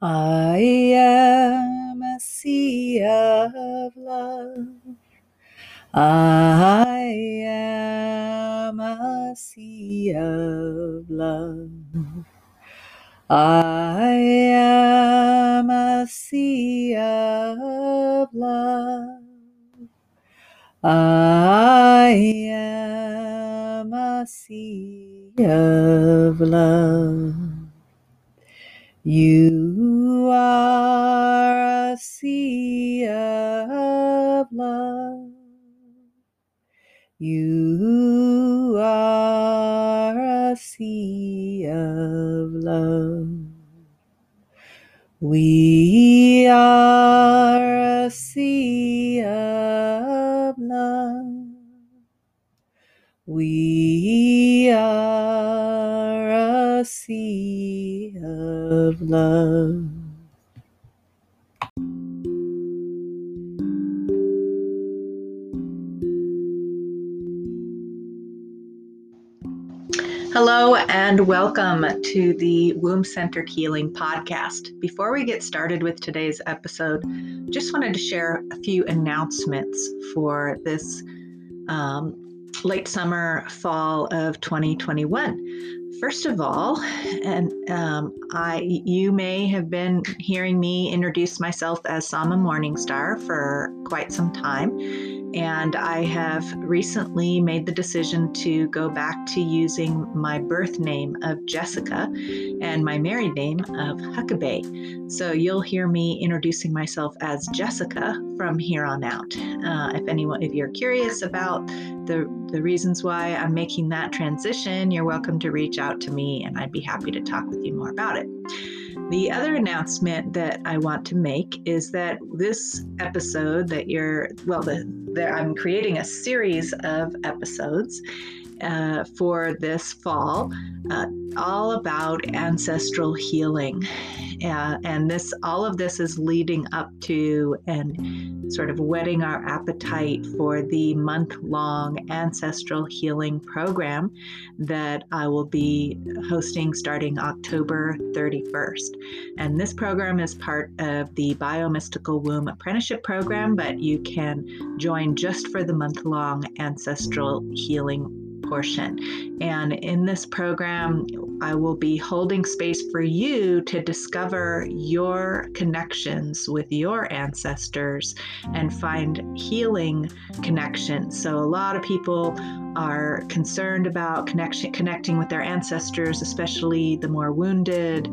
I am a sea of love. I am a sea of love. I am a sea of love. I am a sea of love. You are a sea of love. You are a sea of love. We are a sea of love. We are a sea of love. Hello and welcome to the Womb Centered Healing Podcast. Before we get started with today's episode, just wanted to share a few announcements for this um, late summer, fall of 2021. First of all, and um, I, you may have been hearing me introduce myself as Sama Morningstar for quite some time and I have recently made the decision to go back to using my birth name of Jessica and my married name of Huckabee. So you'll hear me introducing myself as Jessica from here on out. Uh, if anyone, if you're curious about the the reasons why I'm making that transition, you're welcome to reach out to me, and I'd be happy to talk with you more about it. The other announcement that I want to make is that this episode that you're, well, the, the I'm creating a series of episodes uh, for this fall, uh, all about ancestral healing. Uh, and this, all of this is leading up to and sort of whetting our appetite for the month long ancestral healing program that I will be hosting starting October 31st. And this program is part of the Biomystical Womb Apprenticeship Program, but you can join just for the month long ancestral healing portion. And in this program, I will be holding space for you to discover your connections with your ancestors and find healing connections. So, a lot of people are concerned about connection, connecting with their ancestors, especially the more wounded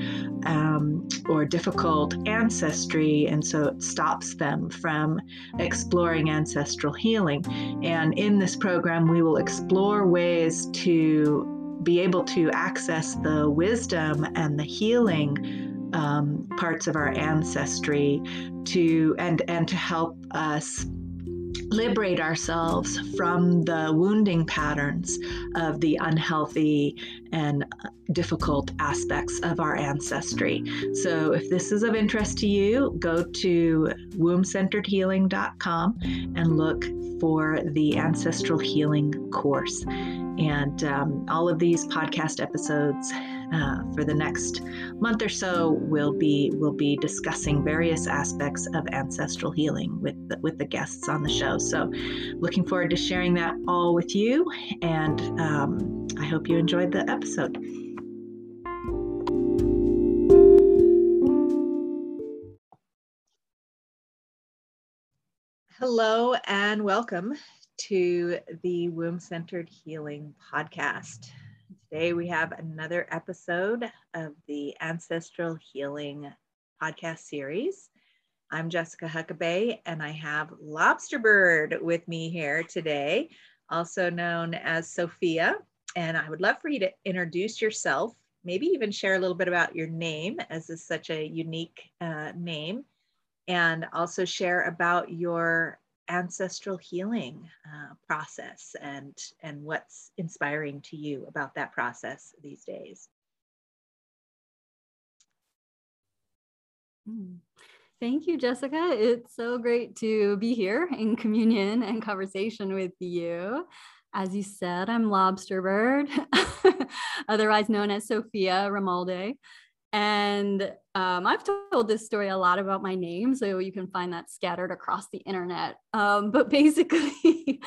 um, or difficult ancestry, and so it stops them from exploring ancestral healing. And in this program, we will explore ways to be able to access the wisdom and the healing um, parts of our ancestry to and and to help us liberate ourselves from the wounding patterns of the unhealthy and difficult aspects of our ancestry. So, if this is of interest to you, go to wombcenteredhealing.com and look for the Ancestral Healing course. And um, all of these podcast episodes uh, for the next month or so, we'll be we'll be discussing various aspects of ancestral healing with the, with the guests on the show. So, looking forward to sharing that all with you, and um, I hope you enjoyed the episode. Hello and welcome to the Womb Centered Healing Podcast. Today we have another episode of the Ancestral Healing podcast series. I'm Jessica Huckabee and I have Lobster Bird with me here today, also known as Sophia. And I would love for you to introduce yourself, maybe even share a little bit about your name, as is such a unique uh, name, and also share about your ancestral healing uh, process and and what's inspiring to you about that process these days mm. Thank you, Jessica. It's so great to be here in communion and conversation with you. As you said, I'm Lobster Bird, otherwise known as Sophia Ramalde. And um, I've told this story a lot about my name, so you can find that scattered across the internet. Um, but basically,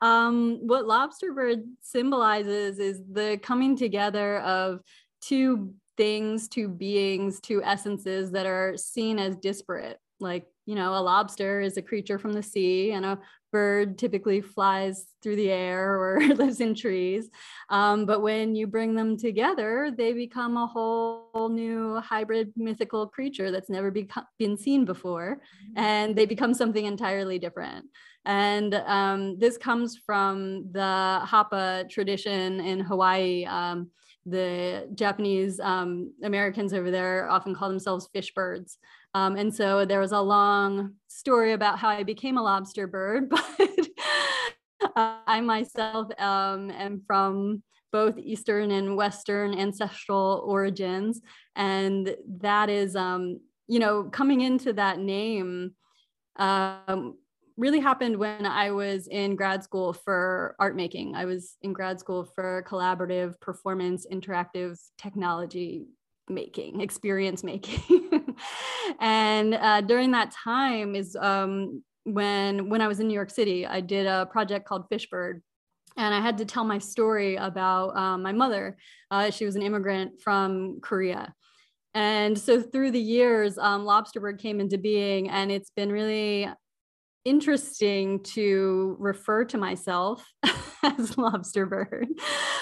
um, what lobster bird symbolizes is the coming together of two things, two beings, two essences that are seen as disparate. Like, you know, a lobster is a creature from the sea, and a bird typically flies through the air or lives in trees. Um, but when you bring them together, they become a whole new hybrid mythical creature that's never been seen before. Mm-hmm. And they become something entirely different. And um, this comes from the Hapa tradition in Hawaii. Um, the Japanese um, Americans over there often call themselves fish birds. Um, and so there was a long story about how I became a lobster bird, but I myself um, am from both Eastern and Western ancestral origins. And that is, um, you know, coming into that name um, really happened when I was in grad school for art making. I was in grad school for collaborative performance interactive technology making, experience making. and uh, during that time is um, when when I was in New York City, I did a project called Fishbird. And I had to tell my story about um, my mother. Uh, she was an immigrant from Korea. And so through the years, um, Lobsterbird came into being, and it's been really interesting to refer to myself as Lobsterbird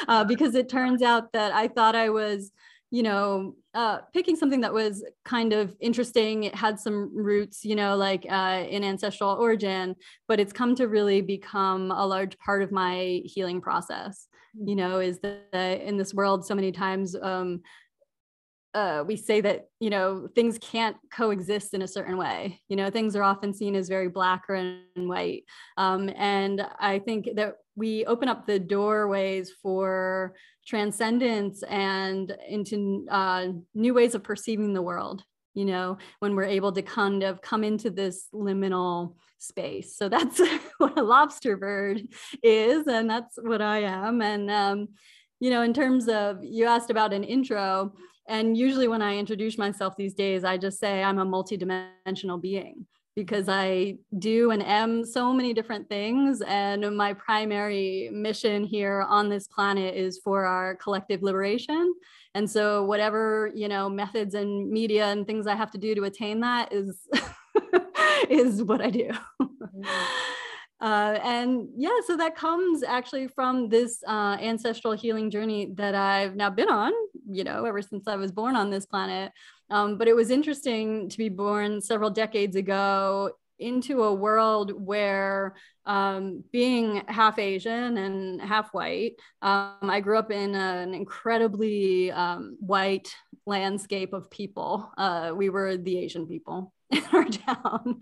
uh, because it turns out that I thought I was you know, uh, picking something that was kind of interesting. It had some roots, you know, like uh, in ancestral origin, but it's come to really become a large part of my healing process. You know, is that in this world, so many times um, uh, we say that you know things can't coexist in a certain way. You know things are often seen as very black or and white. Um, and i think that we open up the doorways for transcendence and into uh, new ways of perceiving the world you know when we're able to kind of come into this liminal space. So that's what a lobster bird is and that's what i am. And um, you know in terms of you asked about an intro and usually when I introduce myself these days, I just say I'm a multidimensional being because I do and am so many different things. And my primary mission here on this planet is for our collective liberation. And so whatever, you know, methods and media and things I have to do to attain that is is what I do. Mm-hmm. Uh, and yeah, so that comes actually from this uh, ancestral healing journey that I've now been on, you know, ever since I was born on this planet. Um, but it was interesting to be born several decades ago into a world where um, being half Asian and half white, um, I grew up in an incredibly um, white landscape of people. Uh, we were the Asian people in our town.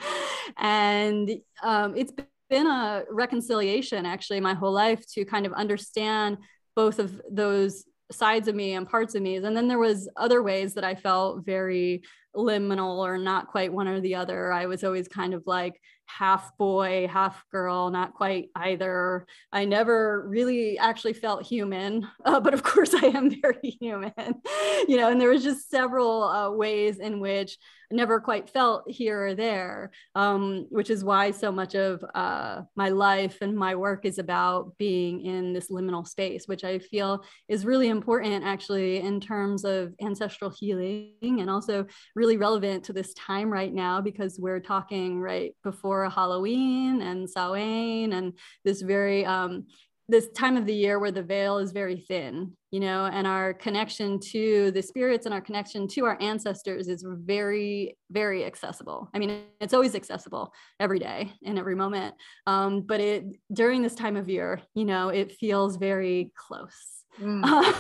And um, it's been a reconciliation actually my whole life to kind of understand both of those sides of me and parts of me and then there was other ways that i felt very liminal or not quite one or the other i was always kind of like half boy, half girl, not quite either. I never really actually felt human, uh, but of course I am very human, you know, and there was just several uh, ways in which never quite felt here or there, um, which is why so much of uh, my life and my work is about being in this liminal space, which I feel is really important actually in terms of ancestral healing and also really relevant to this time right now because we're talking right before Halloween and Samhain and this very um, this time of the year where the veil is very thin, you know, and our connection to the spirits and our connection to our ancestors is very, very accessible. I mean, it's always accessible every day and every moment. Um, but it during this time of year, you know, it feels very close. Mm.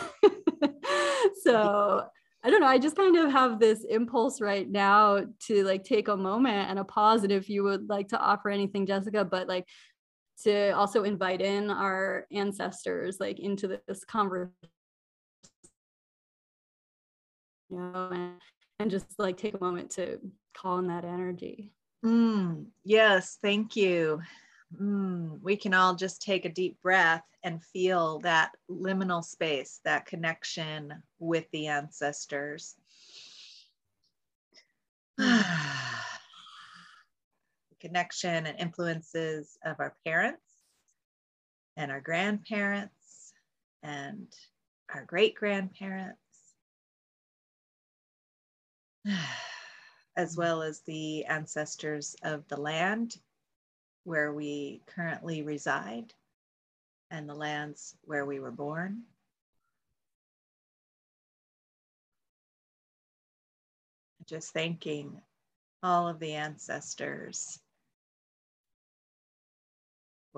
so I don't know. I just kind of have this impulse right now to like take a moment and a pause. And if you would like to offer anything, Jessica, but like to also invite in our ancestors like into this conversation, you know, and, and just like take a moment to call in that energy. Mm, yes, thank you mm, we can all just take a deep breath and feel that liminal space, that connection with the ancestors. connection and influences of our parents and our grandparents and our great grandparents, as well as the ancestors of the land where we currently reside and the lands where we were born. Just thanking all of the ancestors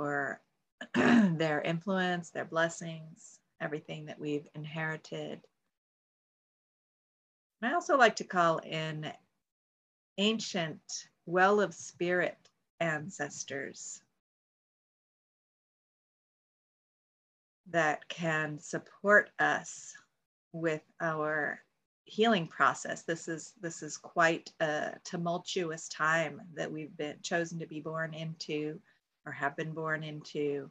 for their influence, their blessings, everything that we've inherited. I also like to call in ancient well of spirit ancestors that can support us with our healing process. This is this is quite a tumultuous time that we've been chosen to be born into or have been born into.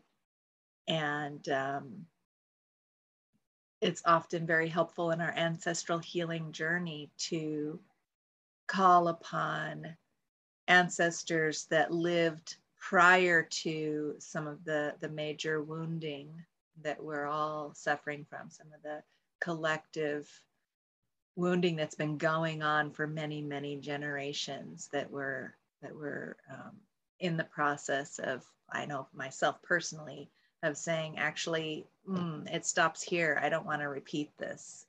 And um, it's often very helpful in our ancestral healing journey to call upon ancestors that lived prior to some of the, the major wounding that we're all suffering from, some of the collective wounding that's been going on for many, many generations that were that were um, in the process of, I know myself personally, of saying, actually, mm, it stops here. I don't want to repeat this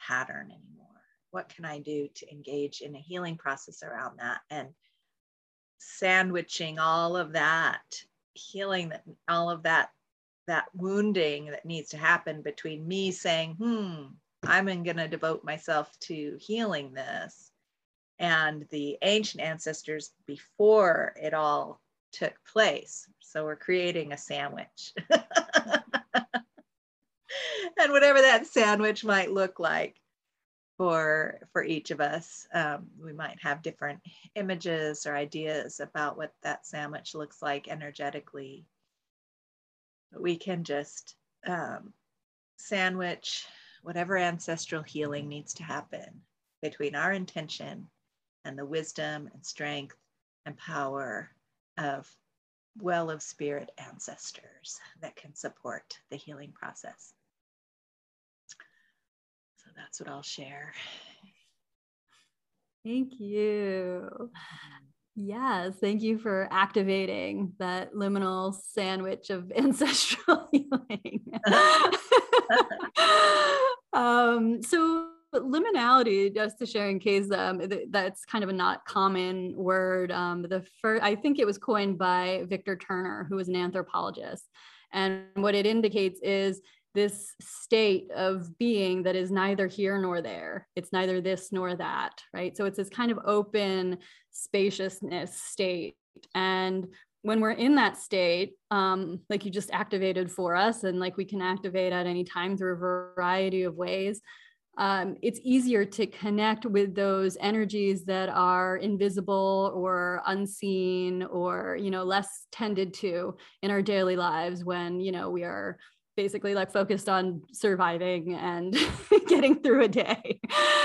pattern anymore. What can I do to engage in a healing process around that? And sandwiching all of that healing that all of that that wounding that needs to happen between me saying hmm i'm going to devote myself to healing this and the ancient ancestors before it all took place. So we're creating a sandwich. and whatever that sandwich might look like for for each of us, um, we might have different images or ideas about what that sandwich looks like energetically. But we can just um, sandwich whatever ancestral healing needs to happen between our intention and the wisdom and strength and power of well of spirit ancestors that can support the healing process. So that's what I'll share. Thank you. Yes, thank you for activating that liminal sandwich of ancestral healing. um, so liminality just to share in case um, th- that's kind of a not common word um, the first i think it was coined by victor turner who was an anthropologist. And what it indicates is this state of being that is neither here nor there. It's neither this nor that right? So it's this kind of open spaciousness state. And when we're in that state, um, like you just activated for us, and like we can activate at any time through a variety of ways, um, it's easier to connect with those energies that are invisible or unseen or you know less tended to in our daily lives when you know we are basically like focused on surviving and getting through a day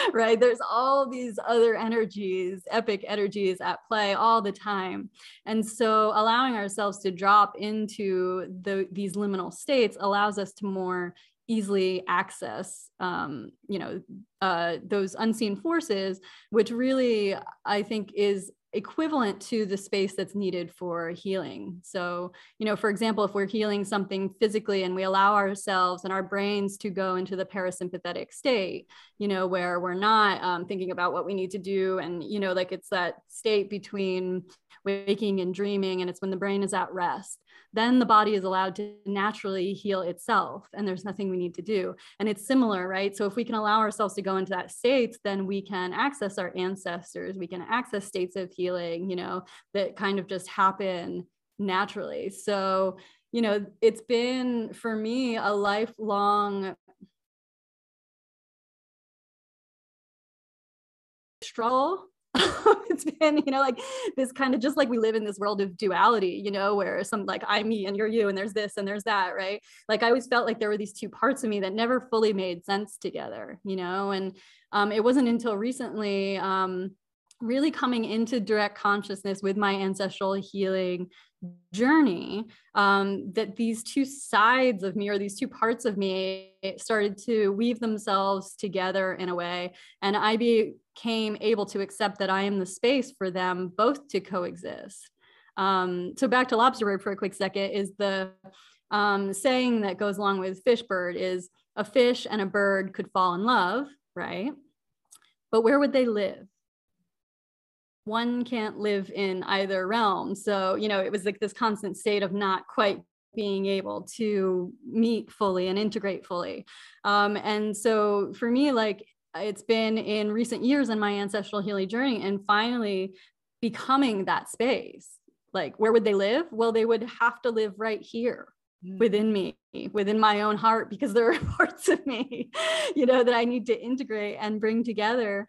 right? There's all these other energies epic energies at play all the time. And so allowing ourselves to drop into the, these liminal states allows us to more easily access um, you know uh, those unseen forces which really i think is equivalent to the space that's needed for healing. So you know for example if we're healing something physically and we allow ourselves and our brains to go into the parasympathetic state you know where we're not um, thinking about what we need to do and you know like it's that state between waking and dreaming and it's when the brain is at rest then the body is allowed to naturally heal itself and there's nothing we need to do. And it's similar right? So if we can allow ourselves to go into that state then we can access our ancestors we can access states of healing you know that kind of just happen naturally. So you know it's been for me a lifelong struggle it's been you know like this kind of just like we live in this world of duality you know where some like i'm me and you're you and there's this and there's that right? Like i always felt like there were these two parts of me that never fully made sense together you know? And um, it wasn't until recently um, really coming into direct consciousness with my ancestral healing journey um, that these two sides of me or these two parts of me started to weave themselves together in a way. And i became able to accept that i am the space for them both to coexist. Um, so back to lobster bird for a quick second is the um, saying that goes along with fish bird is a fish and a bird could fall in love right? But where would they live one can't live in either realm. So, you know, it was like this constant state of not quite being able to meet fully and integrate fully. Um, and so for me, like it's been in recent years in my ancestral healing journey and finally becoming that space. Like, where would they live? Well, they would have to live right here mm. within me, within my own heart, because there are parts of me, you know, that I need to integrate and bring together.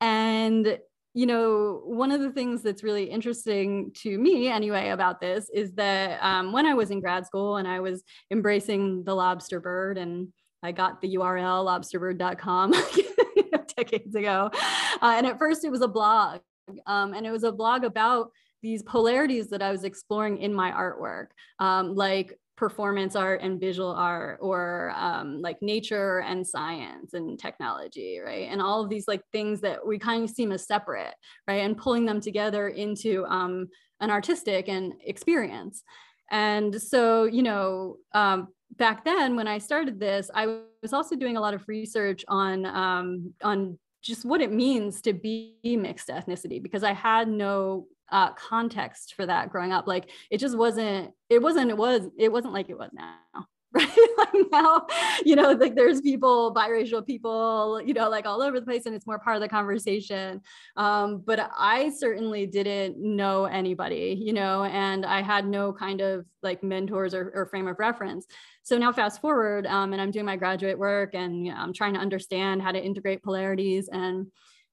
And you know, one of the things that's really interesting to me, anyway, about this is that um, when I was in grad school and I was embracing the lobster bird, and I got the URL lobsterbird.com decades ago. Uh, and at first, it was a blog, um, and it was a blog about these polarities that I was exploring in my artwork, um, like performance art and visual art or um, like nature and science and technology right? And all of these like things that we kind of seem as separate right? And pulling them together into um, an artistic and experience. And so you know um, back then when i started this i was also doing a lot of research on um, on just what it means to be mixed ethnicity because i had no uh, context for that growing up. Like it just wasn't, it wasn't, it was, it wasn't like it was now. Right. like now, you know, like there's people, biracial people, you know, like all over the place and it's more part of the conversation. Um, but I certainly didn't know anybody, you know, and I had no kind of like mentors or, or frame of reference. So now fast forward um, and I'm doing my graduate work and you know, I'm trying to understand how to integrate polarities and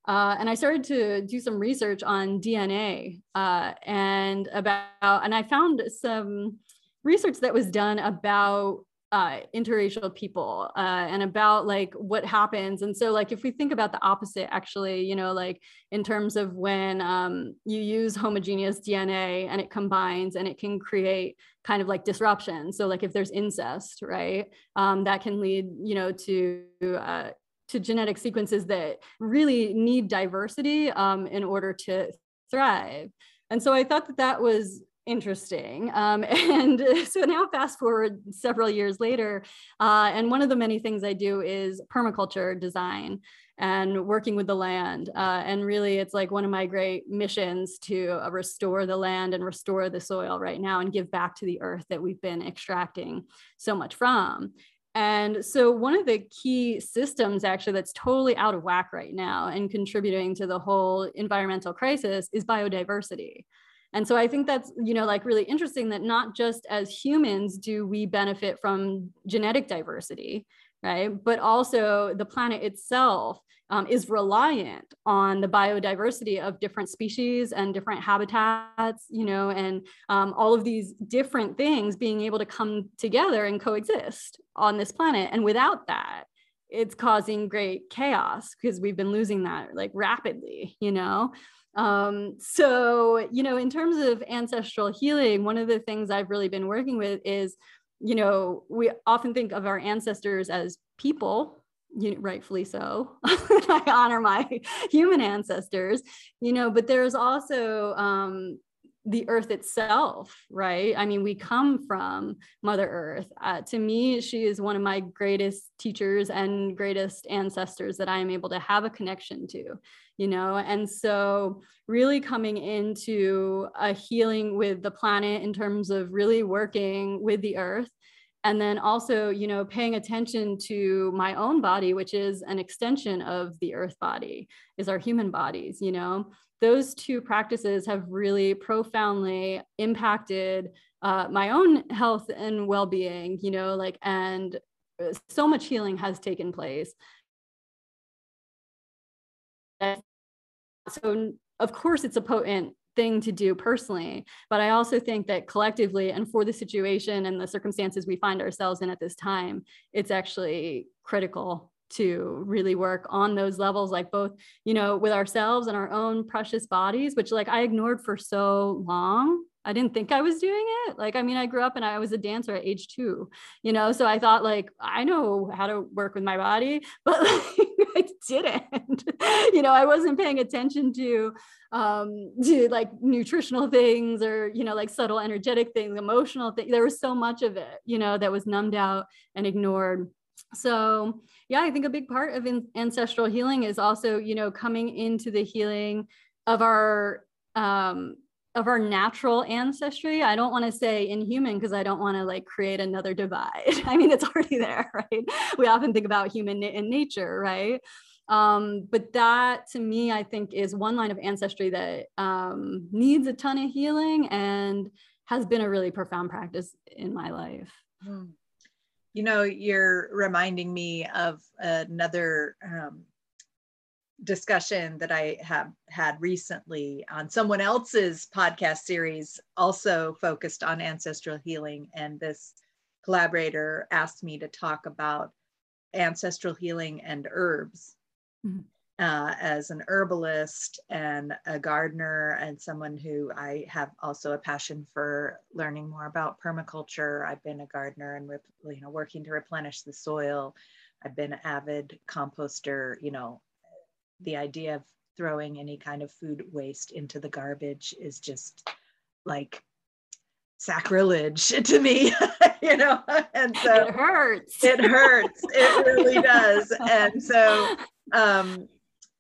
uh, and I started to do some research on DNA uh, and about, and I found some research that was done about uh, interracial people uh, and about like what happens. And so, like, if we think about the opposite, actually, you know, like in terms of when um, you use homogeneous DNA and it combines and it can create kind of like disruption. So, like, if there's incest, right, um, that can lead, you know, to uh, to genetic sequences that really need diversity um, in order to thrive. And so I thought that that was interesting. Um, and so now fast forward several years later, uh, and one of the many things I do is permaculture design and working with the land. Uh, and really, it's like one of my great missions to uh, restore the land and restore the soil right now and give back to the earth that we've been extracting so much from. And so, one of the key systems actually that's totally out of whack right now and contributing to the whole environmental crisis is biodiversity. And so, I think that's, you know, like really interesting that not just as humans do we benefit from genetic diversity, right? But also the planet itself um, is reliant on the biodiversity of different species and different habitats, you know, and um, all of these different things being able to come together and coexist on this planet. And without that, it's causing great chaos because we've been losing that like rapidly, you know. Um, so, you know, in terms of ancestral healing, one of the things I've really been working with is, you know, we often think of our ancestors as people you rightfully so. I honor my human ancestors, you know, but there's also um, the earth itself, right? I mean, we come from Mother Earth. Uh, to me, she is one of my greatest teachers and greatest ancestors that I am able to have a connection to, you know? And so, really coming into a healing with the planet in terms of really working with the earth and then also you know paying attention to my own body which is an extension of the earth body is our human bodies you know? Those two practices have really profoundly impacted uh, my own health and well-being you know like and uh, so much healing has taken place. So of course it's a potent thing to do personally. But I also think that collectively and for the situation and the circumstances we find ourselves in at this time, it's actually critical to really work on those levels like both you know with ourselves and our own precious bodies which like i ignored for so long I didn't think I was doing it. Like, I mean, I grew up and I was a dancer at age two, you know, so I thought like I know how to work with my body, but like, I didn't. you know, I wasn't paying attention to um to like nutritional things or you know like subtle energetic things emotional things there was so much of it you know that was numbed out and ignored so yeah i think a big part of ancestral healing is also you know coming into the healing of our um of our natural ancestry. I don't want to say inhuman because I don't want to like create another divide. I mean, it's already there, right? We often think about human in nature, right? Um, but that to me, I think is one line of ancestry that um, needs a ton of healing and has been a really profound practice in my life. Hmm. You know, you're reminding me of another um, discussion that I have had recently on someone else's podcast series, also focused on ancestral healing. And this collaborator asked me to talk about ancestral healing and herbs. Mm-hmm. Uh, as an herbalist and a gardener, and someone who I have also a passion for learning more about permaculture. I've been a gardener and you know working to replenish the soil. I've been an avid composter, you know, the idea of throwing any kind of food waste into the garbage is just like sacrilege to me you know? And so it hurts. it hurts. It really does. And so um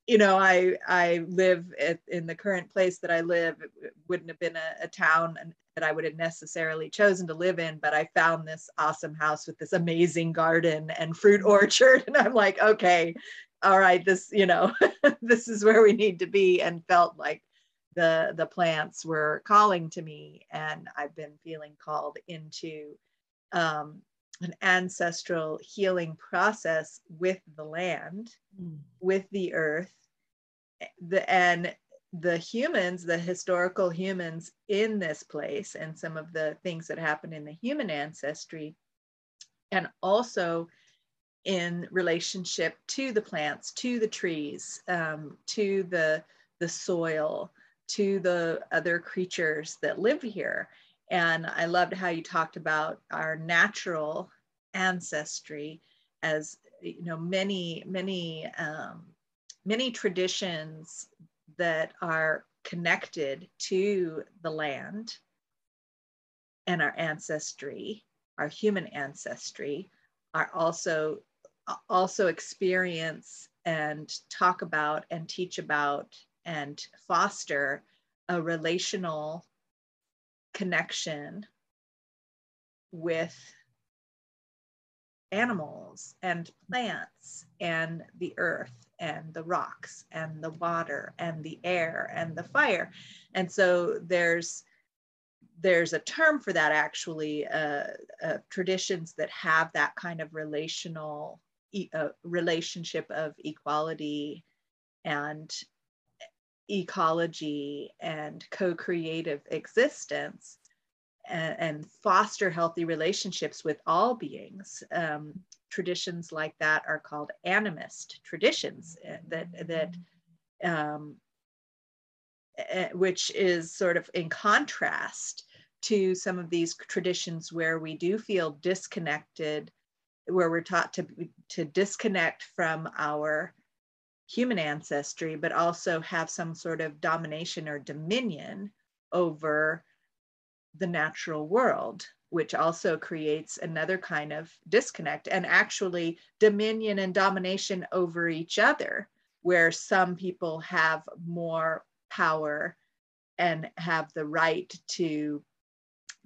you know i i live at, in the current place that i live it wouldn't have been a, a town that i would have necessarily chosen to live in but i found this awesome house with this amazing garden and fruit orchard. And i'm like okay all right, this, you know, this is where we need to be and felt like the the plants were calling to me and I've been feeling called into um, an ancestral healing process with the land, mm. with the earth, the and the humans, the historical humans in this place, and some of the things that happen in the human ancestry, and also in relationship to the plants, to the trees, um, to the, the soil, to the other creatures that live here. And I loved how you talked about our natural ancestry as you know many many um, many traditions that are connected to the land and our ancestry our human ancestry are also also experience and talk about and teach about and foster a relational connection with animals and plants and the earth and the rocks and the water and the air and the fire. And so there's there's a term for that actually uh, uh, traditions that have that kind of relational a relationship of equality and ecology and co-creative existence and, and, foster healthy relationships with all beings. Um, traditions like that are called animist traditions eh, that that um, which is sort of in contrast to some of these traditions where we do feel disconnected where we're taught to to disconnect from our human ancestry but also have some sort of domination or dominion over the natural world which also creates another kind of disconnect and actually dominion and domination over each other where some people have more power and have the right to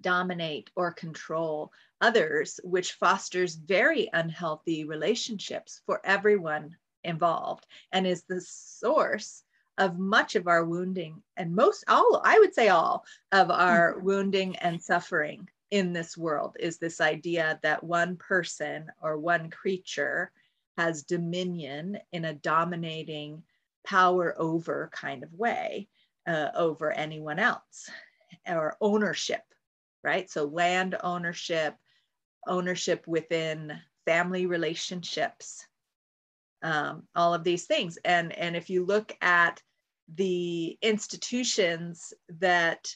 dominate or control others, which fosters very unhealthy relationships for everyone involved and is the source of much of our wounding and most all i would say all of our mm-hmm. wounding and suffering in this world is this idea that one person or one creature has dominion in a dominating power over kind of way uh, over anyone else or ownership right so land ownership ownership within family relationships um, all of these things. And, and if you look at the institutions that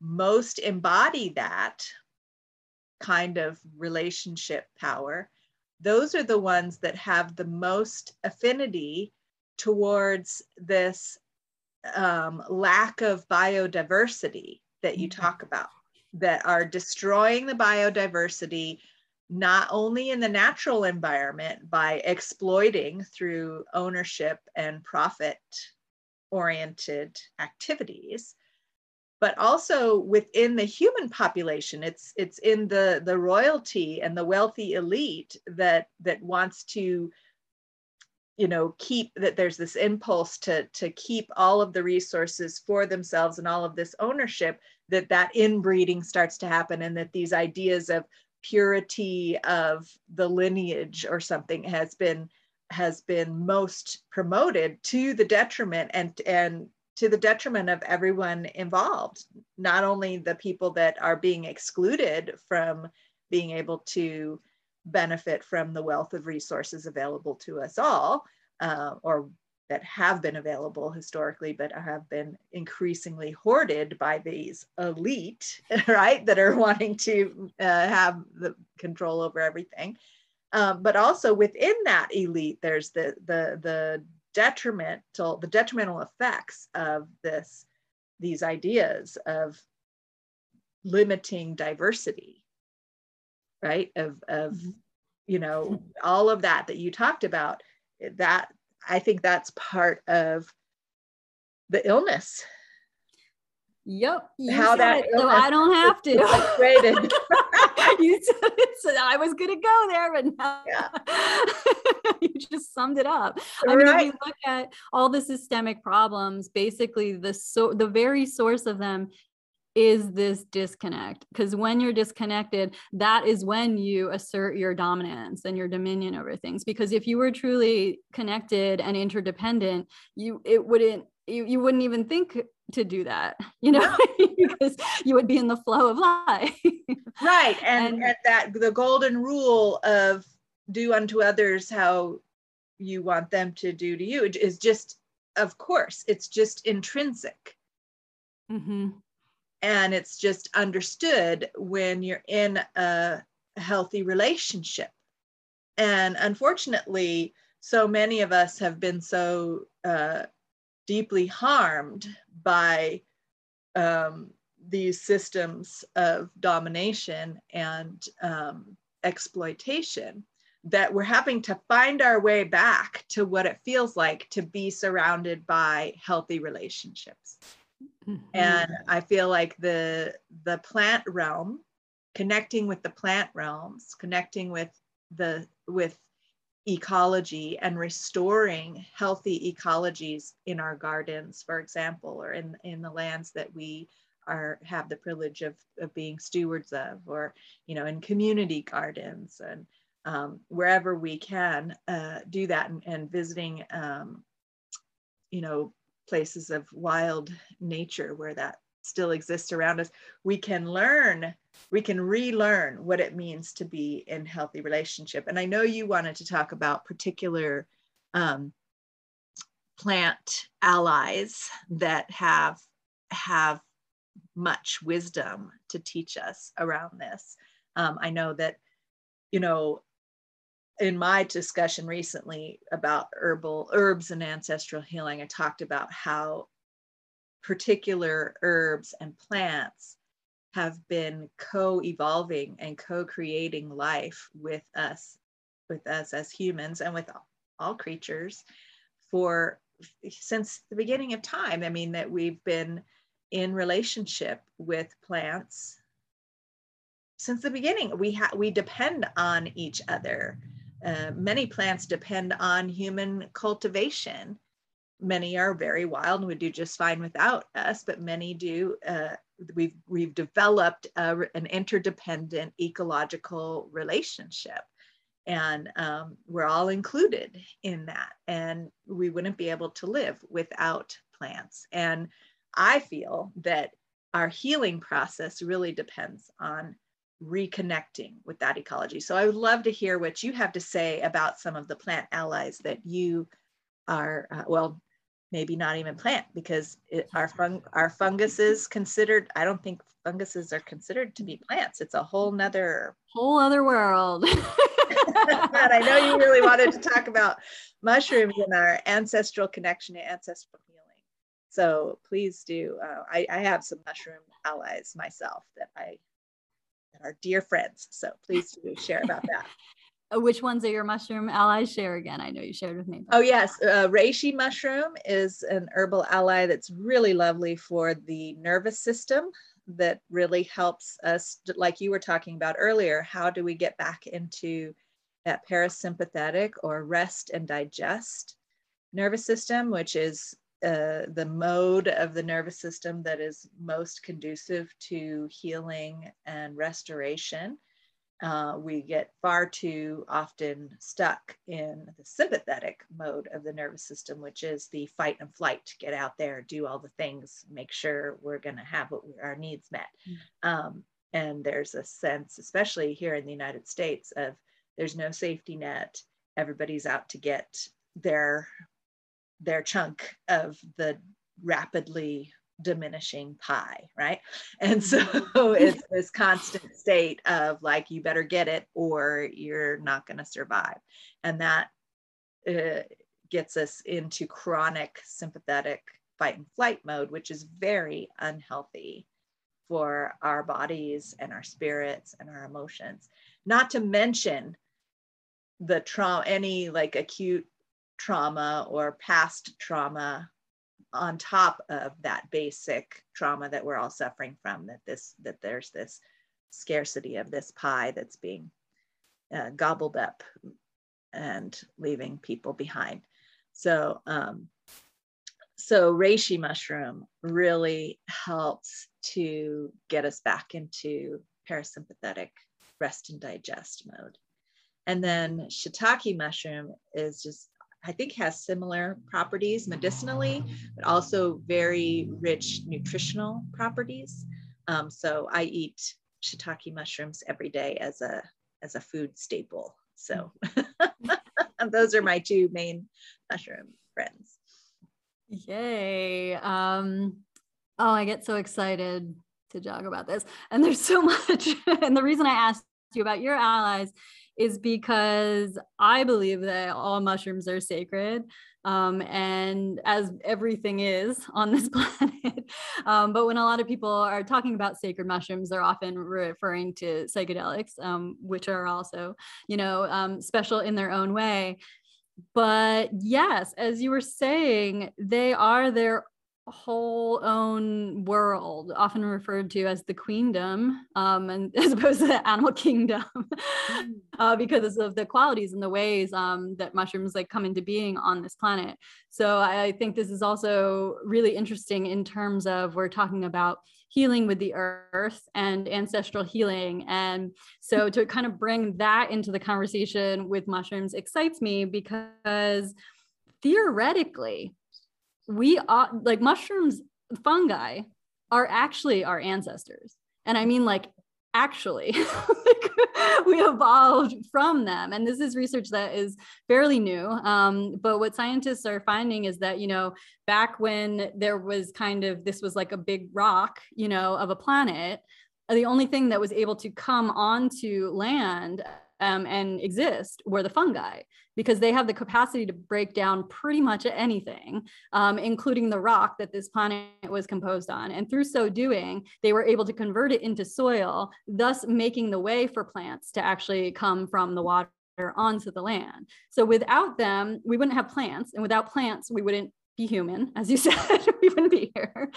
most embody that kind of relationship power, those are the ones that have the most affinity towards this um, lack of biodiversity that you mm-hmm. talk about, that are destroying the biodiversity not only in the natural environment by exploiting through ownership and profit oriented activities but also within the human population. It's it's in the the royalty and the wealthy elite that that wants to you know keep that there's this impulse to to keep all of the resources for themselves and all of this ownership that that inbreeding starts to happen and that these ideas of purity of the lineage or something has been has been most promoted to the detriment and and to the detriment of everyone involved. Not only the people that are being excluded from being able to benefit from the wealth of resources available to us all uh, or that have been available historically but have been increasingly hoarded by these elite right that are wanting to uh, have the control over everything um, but also within that elite, there's the the the detrimental the detrimental effects of this these ideas of limiting diversity, right? Of of mm-hmm. you know all of that that you talked about. That I think that's part of the illness Yep. How that so I don't have to. you said I was going to go there, but now yeah. you just summed it up. I mean, if you look at all the systemic problems, basically the so the very source of them is this disconnect? Because when you're disconnected that is when you assert your dominance and your dominion over things. Because if you were truly connected and interdependent you it wouldn't you, you wouldn't even think to do that you know? Because you would be in the flow of life. Right and, and, and that the golden rule of do unto others how you want them to do to you is just of course it's just intrinsic. Mm-hmm. And it's just understood when you're in a healthy relationship. And unfortunately so many of us have been so uh, deeply harmed by um, these systems of domination and um, exploitation that we're having to find our way back to what it feels like to be surrounded by healthy relationships and i feel like the the plant realm connecting with the plant realms connecting with the with ecology and restoring healthy ecologies in our gardens, for example, or in, in the lands that we are have the privilege of, of being stewards of, or you know, in community gardens and um, wherever we can uh, do that and, and visiting, um, you know, places of wild nature where that still exists around us, we can learn, we can relearn what it means to be in healthy relationship. And I know you wanted to talk about particular um, plant allies that have have much wisdom to teach us around this. Um, I know that, you know, in my discussion recently about herbal herbs and ancestral healing, I talked about how particular herbs and plants have been co-evolving and co-creating life with us with us as humans and with all creatures for since the beginning of time. I mean that we've been in relationship with plants since the beginning. We have we depend on each other uh, many plants depend on human cultivation many are very wild and would do just fine without us, but many do. Uh, we've we've developed a, an interdependent ecological relationship, and um, we're all included in that. And we wouldn't be able to live without plants. And I feel that our healing process really depends on reconnecting with that ecology. So I would love to hear what you have to say about some of the plant allies that you are, uh, well, maybe not even plant because it, our, fung, our fungus is considered, I don't think funguses are considered to be plants. It's a whole nother whole other world. and I know you really wanted to talk about mushrooms and our ancestral connection to ancestral healing. So please do. Uh, I, I have some mushroom allies myself that I that are dear friends. So please do share about that. Uh, which ones are your mushroom allies? Share again. I know you shared with me. Oh yes, uh, reishi mushroom is an herbal ally that's really lovely for the nervous system. That really helps us, like you were talking about earlier. How do we get back into that parasympathetic or rest and digest nervous system, which is uh, the mode of the nervous system that is most conducive to healing and restoration. Uh, we get far too often stuck in the sympathetic mode of the nervous system, which is the fight and flight, get out there, do all the things, make sure we're going to have what we, our needs met. Mm. Um, and there's a sense, especially here in the United States, of there's no safety net. Everybody's out to get their their chunk of the rapidly diminishing pie, right? And so it's this constant state of like, you better get it or you're not going to survive. And that uh, gets us into chronic sympathetic fight and flight mode, which is very unhealthy for our bodies and our spirits and our emotions. Not to mention the trauma, any like acute trauma or past trauma on top of that basic trauma that we're all suffering from that this that there's this scarcity of this pie that's being uh, gobbled up and leaving people behind. So um, so reishi mushroom really helps to get us back into parasympathetic rest and digest mode. And then shiitake mushroom is just I think has similar properties medicinally, but also very rich nutritional properties. Um, so I eat shiitake mushrooms every day as a as a food staple. So those are my two main mushroom friends. Yay. Um, oh, I get so excited to jog about this. And there's so much. and the reason I asked you about your allies is because I believe that all mushrooms are sacred. Um, and as everything is on this planet. um, but when a lot of people are talking about sacred mushrooms, they're often referring to psychedelics, um, which are also, you know, um, special in their own way. But yes, as you were saying, they are their whole own world, often referred to as the queendom, um, and as opposed to the animal kingdom, mm. uh, because of the qualities and the ways um, that mushrooms like come into being on this planet. So I think this is also really interesting in terms of we're talking about healing with the earth and ancestral healing. And so to kind of bring that into the conversation with mushrooms excites me because theoretically we are like mushrooms, fungi are actually our ancestors. And I mean, like, actually, we evolved from them. And this is research that is fairly new. Um, but what scientists are finding is that, you know, back when there was kind of this was like a big rock, you know, of a planet, the only thing that was able to come onto land um, and exist were the fungi because they have the capacity to break down pretty much anything, um, including the rock that this planet was composed on. And through so doing, they were able to convert it into soil, thus making the way for plants to actually come from the water onto the land. So without them, we wouldn't have plants. And without plants, we wouldn't be human, as you said, we wouldn't be here.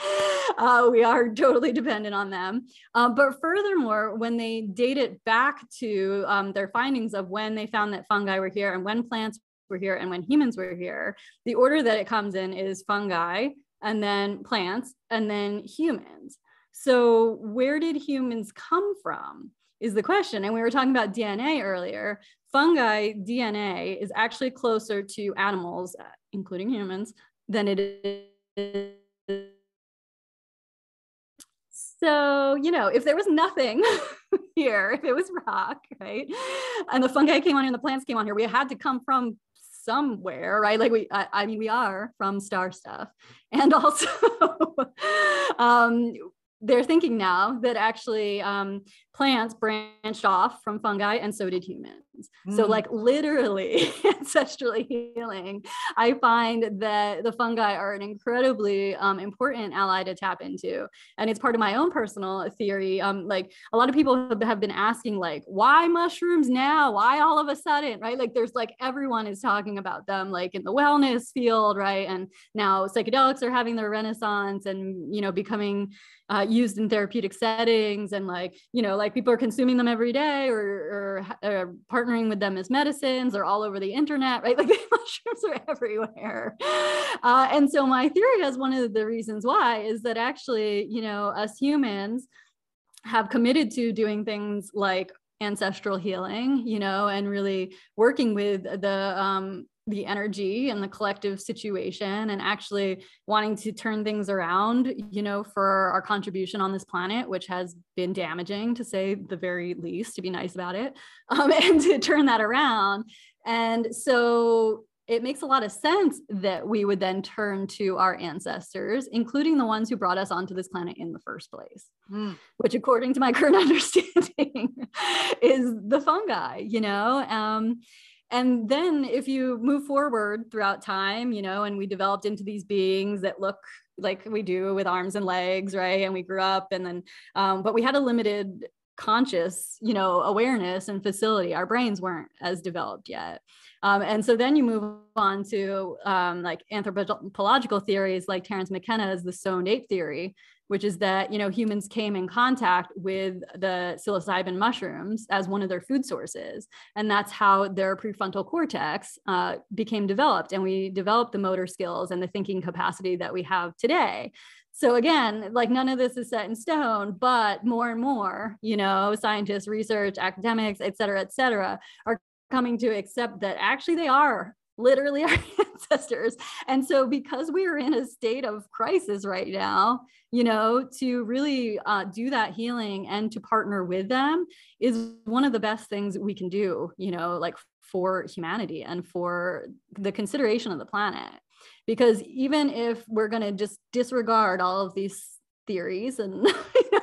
Uh, we are totally dependent on them. Um, but furthermore, when they date it back to um, their findings of when they found that fungi were here and when plants were here and when humans were here, the order that it comes in is fungi and then plants and then humans. So, where did humans come from? Is the question. And we were talking about DNA earlier. Fungi DNA is actually closer to animals, including humans, than it is So, you know, if there was nothing here, if it was rock, right? And the fungi came on here and the plants came on here, we had to come from somewhere, right? Like we, I, I mean, we are from star stuff. And also, um, they're thinking now that actually um, plants branched off from fungi and so did humans. Mm. So, like literally ancestrally healing, I find that the fungi are an incredibly um, important ally to tap into. And it's part of my own personal theory. Um, like a lot of people have been asking, like, why mushrooms now? Why all of a sudden? Right? Like, there's like everyone is talking about them, like in the wellness field, right? And now psychedelics are having their renaissance and, you know, becoming uh, used in therapeutic settings and like you know like people are consuming them every day or, or, or partnering with them as medicines or all over the internet right? Like the mushrooms are everywhere. Uh, and so my theory is one of the reasons why is that actually you know us humans have committed to doing things like ancestral healing you know and really working with the um, the energy and the collective situation and actually wanting to turn things around you know for our contribution on this planet which has been damaging to say the very least to be nice about it um, and to turn that around and so it makes a lot of sense that we would then turn to our ancestors, including the ones who brought us onto this planet in the first place, mm. which, according to my current understanding, is the fungi, you know? Um, and then if you move forward throughout time you know and we developed into these beings that look like we do with arms and legs right? And we grew up and then um, but we had a limited conscious you know awareness and facility. Our brains weren't as developed yet. Um, and so then you move on to um, like anthropological theories like terence mckenna's the stoned ape theory which is that you know humans came in contact with the psilocybin mushrooms as one of their food sources and that's how their prefrontal cortex uh, became developed and we developed the motor skills and the thinking capacity that we have today. So again like none of this is set in stone but more and more you know scientists research academics et cetera et cetera are coming to accept that actually they are literally our ancestors. And so, because we are in a state of crisis right now, you know, to really uh, do that healing and to partner with them is one of the best things we can do, you know, like for humanity and for the consideration of the planet. Because even if we're going to just disregard all of these theories and you know,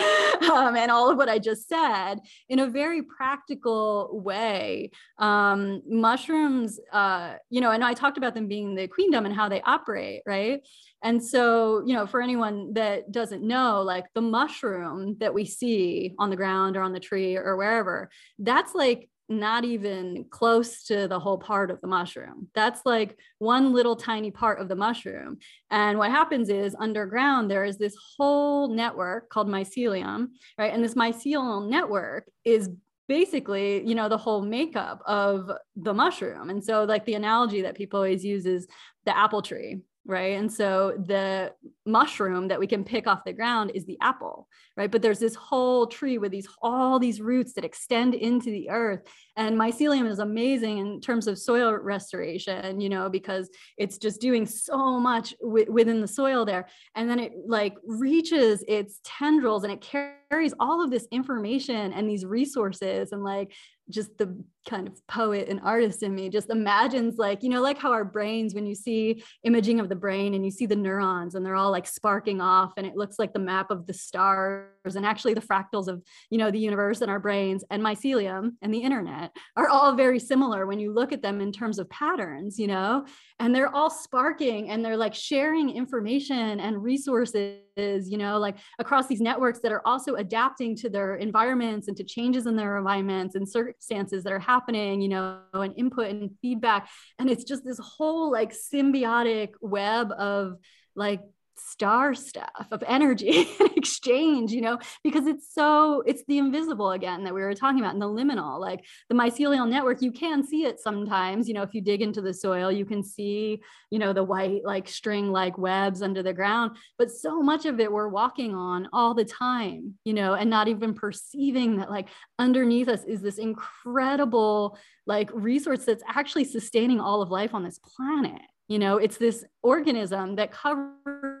um, and all of what I just said in a very practical way. Um, mushrooms, uh, you know, and I talked about them being the queendom and how they operate, right? And so, you know, for anyone that doesn't know, like the mushroom that we see on the ground or on the tree or wherever, that's like not even close to the whole part of the mushroom. That's like one little tiny part of the mushroom. And what happens is underground, there is this whole network called mycelium, right? And this mycelial network is basically you know the whole makeup of the mushroom and so like the analogy that people always use is the apple tree right? And so the mushroom that we can pick off the ground is the apple right? But there's this whole tree with these all these roots that extend into the earth and mycelium is amazing in terms of soil restoration you know because it's just doing so much w- within the soil there. And then it like reaches its tendrils and it carries all of this information and these resources. And like just the kind of poet and artist in me just imagines like you know like how our brains when you see imaging of the brain and you see the neurons and they're all like sparking off and it looks like the map of the stars and actually the fractals of you know the universe and our brains and mycelium and the internet are all very similar when you look at them in terms of patterns you know? And they're all sparking and they're like sharing information and resources you know like across these networks that are also adapting to their environments and to changes in their environments and circumstances that are happening you know and input and feedback. And it's just this whole like symbiotic web of like star stuff of energy and exchange you know because it's so it's the invisible again that we were talking about in the liminal like the mycelial network you can see it sometimes you know if you dig into the soil you can see you know the white like string like webs under the ground but so much of it we're walking on all the time you know and not even perceiving that like underneath us is this incredible like resource that's actually sustaining all of life on this planet you know it's this organism that covers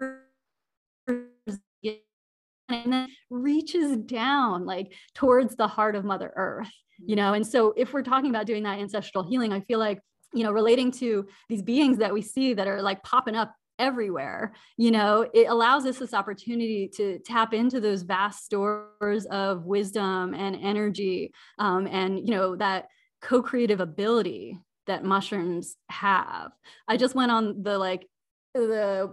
and then reaches down like towards the heart of Mother Earth, you know? And so if we're talking about doing that ancestral healing, I feel like, you know, relating to these beings that we see that are like popping up everywhere you know it allows us this opportunity to tap into those vast stores of wisdom and energy um, and you know that co-creative ability that mushrooms have i just went on the like the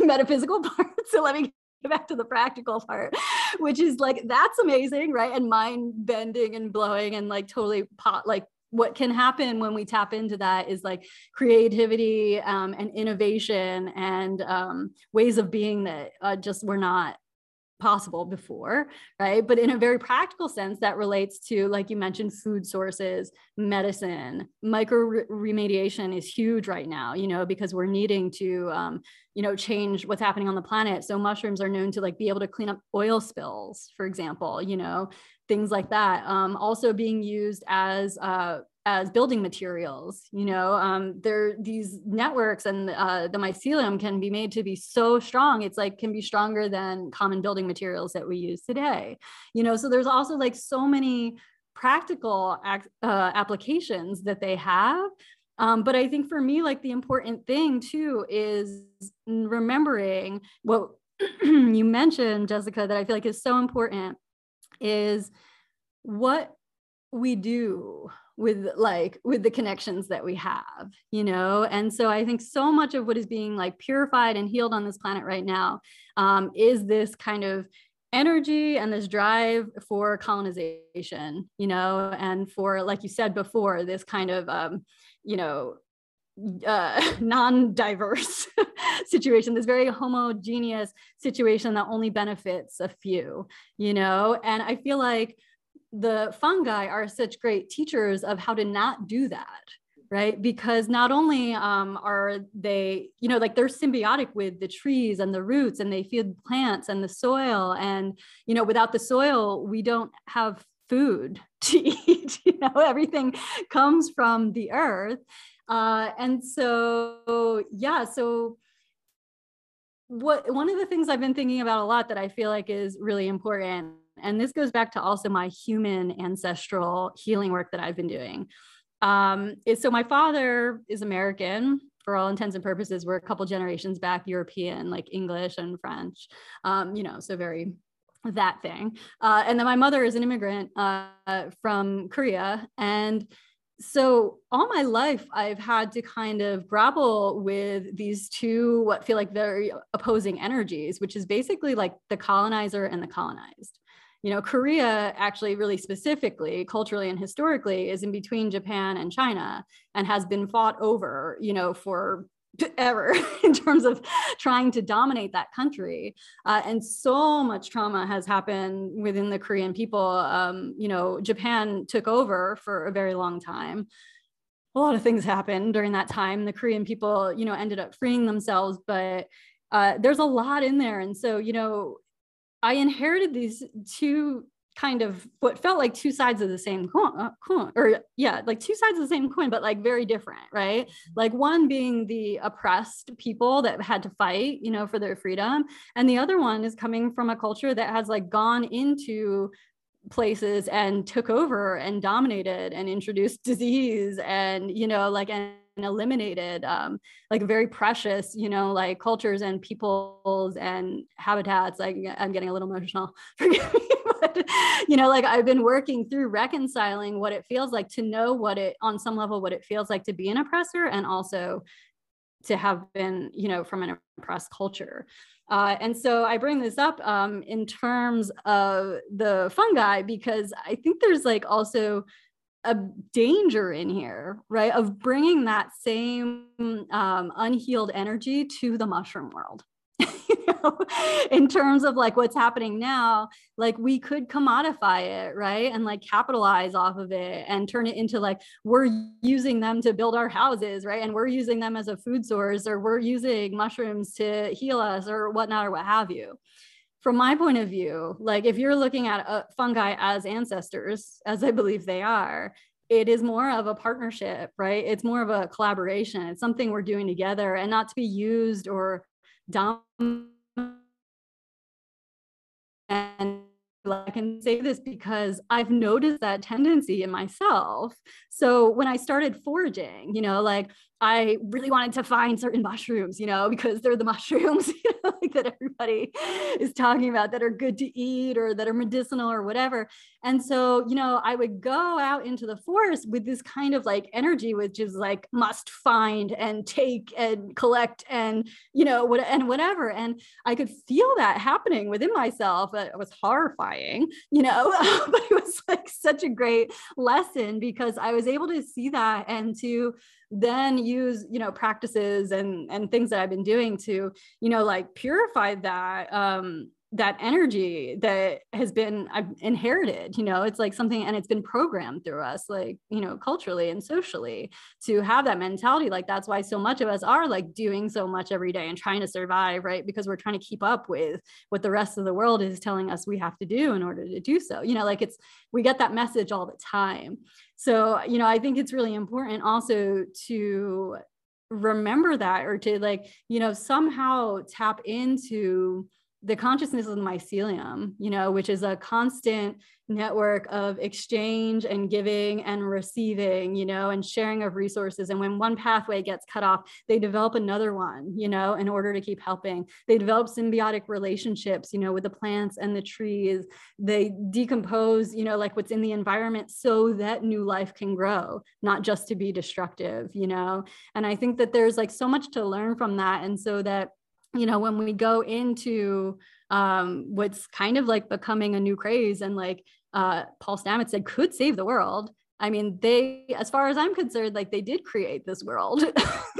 metaphysical part so let me back to the practical part which is like that's amazing right? And mind bending and blowing and like totally pot like what can happen when we tap into that is like creativity um, and innovation and um, ways of being that uh, just were not possible before, right? But in a very practical sense, that relates to, like you mentioned, food sources, medicine, mycoremediation is huge right now, you know, because we're needing to, um, you know, change what's happening on the planet. So mushrooms are known to like be able to clean up oil spills, for example, you know, things like that. Um, also being used as uh, as building materials. You know, um, there these networks and uh, the mycelium can be made to be so strong. It's like can be stronger than common building materials that we use today. You know, so there's also like so many practical uh, applications that they have. Um, but I think for me, like the important thing too is remembering what you mentioned, Jessica, that I feel like is so important is what we do with like with the connections that we have you know? And so i think so much of what is being like purified and healed on this planet right now um, is this kind of energy and this drive for colonization you know? And for like you said before this kind of um, you know uh, non-diverse situation this very homogeneous situation that only benefits a few you know? And i feel like the fungi are such great teachers of how to not do that right? Because not only um, are they you know like they're symbiotic with the trees and the roots and they feed plants and the soil. And you know without the soil we don't have food to eat you know everything comes from the earth. Uh, and so, yeah, so what one of the things I've been thinking about a lot that I feel like is really important, and this goes back to also my human ancestral healing work that I've been doing. Um, so my father is American for all intents and purposes. We're a couple generations back, European, like English and French, um, you know, so very that thing. Uh, and then my mother is an immigrant uh, from Korea. And so all my life i've had to kind of grapple with these two what feel like very opposing energies which is basically like the colonizer and the colonized you know korea actually really specifically culturally and historically is in between japan and china and has been fought over you know for ever in terms of trying to dominate that country. Uh, and so much trauma has happened within the Korean people. Um, you know, Japan took over for a very long time. A lot of things happened during that time. The Korean people, you know, ended up freeing themselves, but uh, there's a lot in there. And so, you know, I inherited these two kind of what felt like two sides of the same coin, uh, coin, or yeah like two sides of the same coin but like very different right mm-hmm. like one being the oppressed people that had to fight you know for their freedom and the other one is coming from a culture that has like gone into places and took over and dominated and introduced disease and you know like and eliminated um, like very precious you know like cultures and peoples and habitats like i'm getting a little emotional forgive me you know, like I've been working through reconciling what it feels like to know what it, on some level, what it feels like to be an oppressor and also to have been, you know, from an oppressed culture. Uh, and so I bring this up um, in terms of the fungi because I think there's like also a danger in here, right, of bringing that same um, unhealed energy to the mushroom world. in terms of like what's happening now, like we could commodify it, right? And like capitalize off of it and turn it into like we're using them to build our houses, right? And we're using them as a food source or we're using mushrooms to heal us or whatnot or what have you from my point of view, like if you're looking at uh, fungi as ancestors, as I believe they are, it is more of a partnership, right? It's more of a collaboration. It's something we're doing together and not to be used or dominated And I can say this because I've noticed that tendency in myself. So when I started foraging, you know, like I really wanted to find certain mushrooms, you know, because they're the mushrooms you know, like that everybody is talking about that are good to eat or that are medicinal or whatever. And so, you know, I would go out into the forest with this kind of like energy, which is like must find and take and collect and, you know, what and whatever. And I could feel that happening within myself. It was horrifying, you know, but it was like such a great lesson because I was able to see that and to then use you know practices and and things that i've been doing to you know like purify that um that energy that has been I've inherited you know it's like something and it's been programmed through us like you know culturally and socially to have that mentality. Like that's why so much of us are like doing so much every day and trying to survive right? Because we're trying to keep up with what the rest of the world is telling us we have to do in order to do so. You know like it's we get that message all the time. So you know i think it's really important also to remember that or to like you know somehow tap into the consciousness of the mycelium, you know, which is a constant network of exchange and giving and receiving, you know, and sharing of resources. And when one pathway gets cut off, they develop another one, you know, in order to keep helping. They develop symbiotic relationships, you know, with the plants and the trees. They decompose, you know, like what's in the environment so that new life can grow, not just to be destructive, you know. And I think that there's like so much to learn from that. And so that you know when we go into um, what's kind of like becoming a new craze and like uh, paul stamets said could save the world. I mean they as far as i'm concerned like they did create this world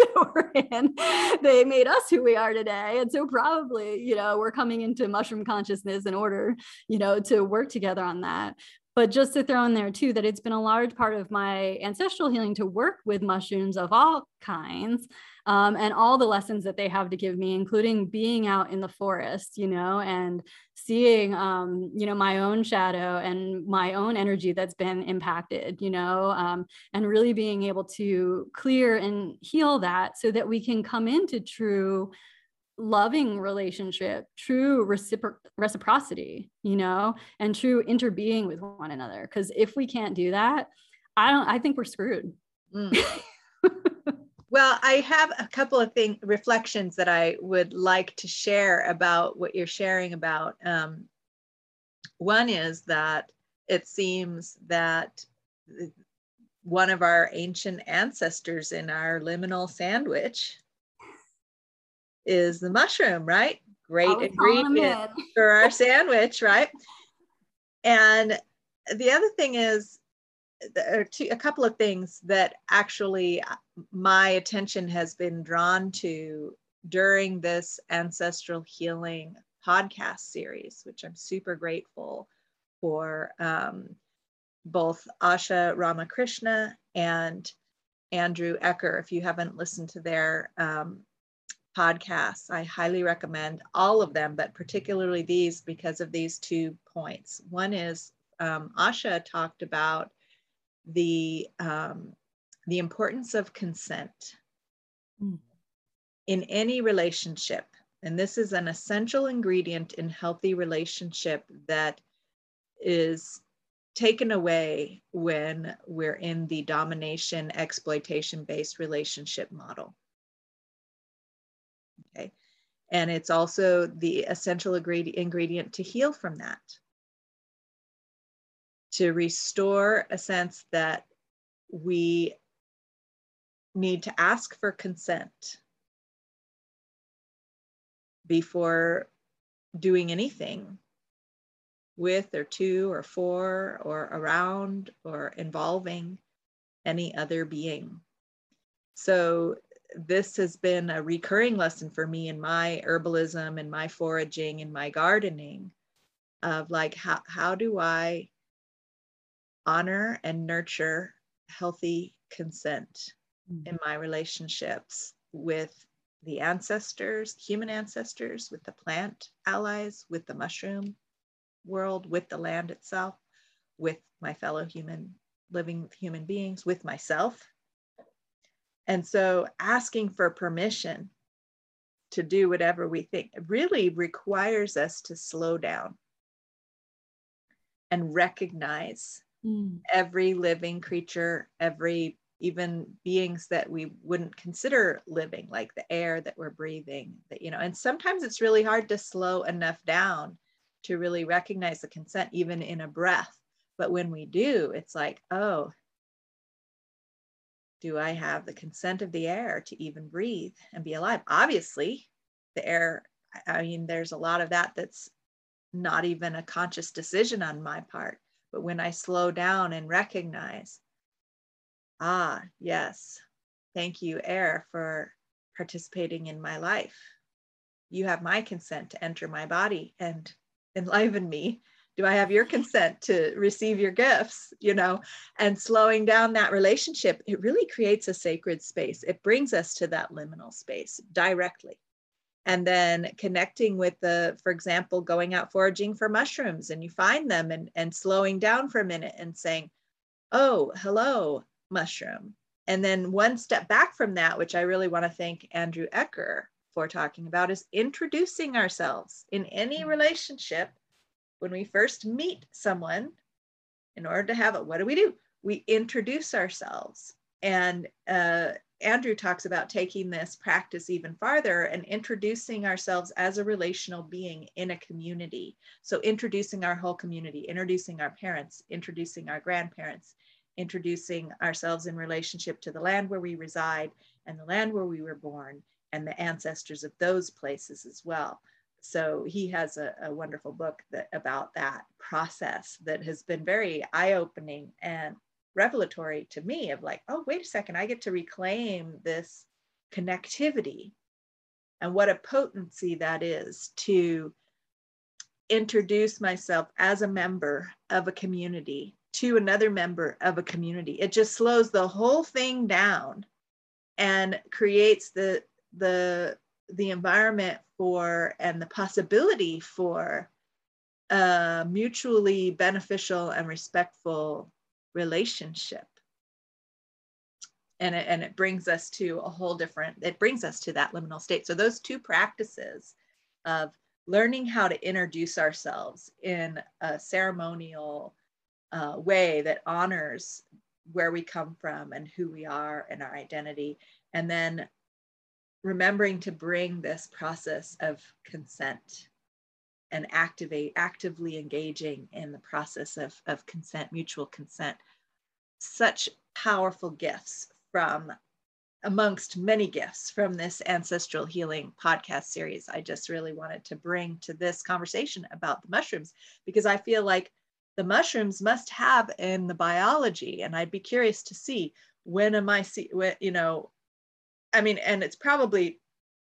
in. They made us who we are today. And so probably you know we're coming into mushroom consciousness in order you know to work together on that but just to throw in there too that it's been a large part of my ancestral healing to work with mushrooms of all kinds um, and all the lessons that they have to give me including being out in the forest you know and seeing um, you know my own shadow and my own energy that's been impacted you know um, and really being able to clear and heal that so that we can come into true loving relationship, true recipro- reciprocity, you know, and true interbeing with one another. Because if we can't do that, I don't. I think we're screwed. Mm. well, I have a couple of thing reflections that I would like to share about what you're sharing about. Um, one is that it seems that one of our ancient ancestors in our liminal sandwich is the mushroom, right? Great ingredient for our sandwich, right? And the other thing is, there are two, a couple of things that actually uh, my attention has been drawn to during this ancestral healing podcast series, which I'm super grateful for um, both Asha Ramakrishna and Andrew Ecker. If you haven't listened to their um, podcasts. I highly recommend all of them, but particularly these because of these two points. One is um, Asha talked about the um, the importance of consent mm. in any relationship, and this is an essential ingredient in healthy relationship that is taken away when we're in the domination exploitation based relationship model. And it's also the essential ingredient to heal from that. To restore a sense that we need to ask for consent before doing anything with or to or for or around or involving any other being. So this has been a recurring lesson for me in my herbalism and my foraging and my gardening of like how, how do i honor and nurture healthy consent mm-hmm. in my relationships with the ancestors human ancestors with the plant allies with the mushroom world with the land itself with my fellow human living human beings with myself and so asking for permission to do whatever we think really requires us to slow down and recognize Mm. every living creature, every even beings that we wouldn't consider living, like the air that we're breathing, that, you know, and sometimes it's really hard to slow enough down to really recognize the consent, even in a breath. But when we do, it's like, oh, do I have the consent of the air to even breathe and be alive? Obviously, the air, I mean, there's a lot of that that's not even a conscious decision on my part. But when I slow down and recognize, ah, yes, thank you, air, for participating in my life. You have my consent to enter my body and enliven me do i have your consent to receive your gifts you know? And slowing down that relationship it really creates a sacred space. It brings us to that liminal space directly. And then connecting with the for example going out foraging for mushrooms and you find them and, and slowing down for a minute and saying oh hello mushroom. And then one step back from that which i really want to thank andrew ecker for talking about is introducing ourselves in any mm. relationship when we first meet someone, in order to have it, what do we do? We introduce ourselves. And uh, Andrew talks about taking this practice even farther and introducing ourselves as a relational being in a community. So, introducing our whole community, introducing our parents, introducing our grandparents, introducing ourselves in relationship to the land where we reside and the land where we were born and the ancestors of those places as well so he has a, a wonderful book that about that process that has been very eye-opening and revelatory to me of like oh wait a second i get to reclaim this connectivity. And what a potency that is to introduce myself as a member of a community to another member of a community. It just slows the whole thing down and creates the the the environment for and the possibility for a mutually beneficial and respectful relationship. And it, and it brings us to a whole different it brings us to that liminal state. So those two practices of learning how to introduce ourselves in a ceremonial uh, way that honors where we come from and who we are and our identity and then remembering to bring this process of consent and activate actively engaging in the process of, of consent mutual consent such powerful gifts from amongst many gifts from this ancestral healing podcast series i just really wanted to bring to this conversation about the mushrooms because i feel like the mushrooms must have in the biology and i'd be curious to see when am i see when you know I mean, and it's probably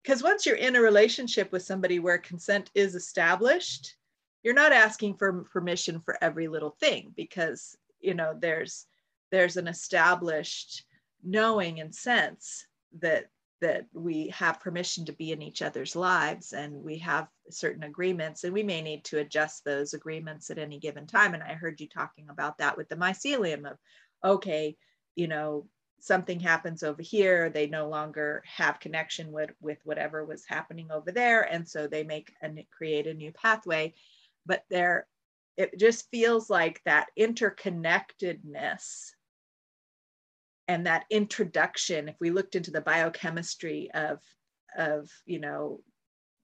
because once you're in a relationship with somebody where consent is established, you're not asking for permission for every little thing because you know there's there's an established knowing and sense that that we have permission to be in each other's lives and we have certain agreements and we may need to adjust those agreements at any given time. And i heard you talking about that with the mycelium of okay you know something happens over here they no longer have connection with with whatever was happening over there and so they make and create a new pathway. But there it just feels like that interconnectedness and that introduction if we looked into the biochemistry of of you know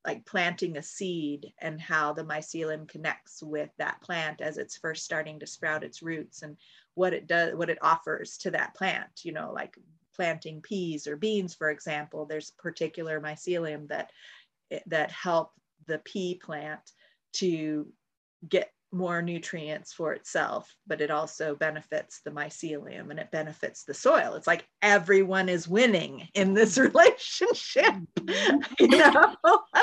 like planting a seed and how the mycelium connects with that plant as it's first starting to sprout its roots and what it does what it offers to that plant you know like planting peas or beans for example. There's particular mycelium that that help the pea plant to get more nutrients for itself, but it also benefits the mycelium and it benefits the soil. It's like everyone is winning in this relationship. You know?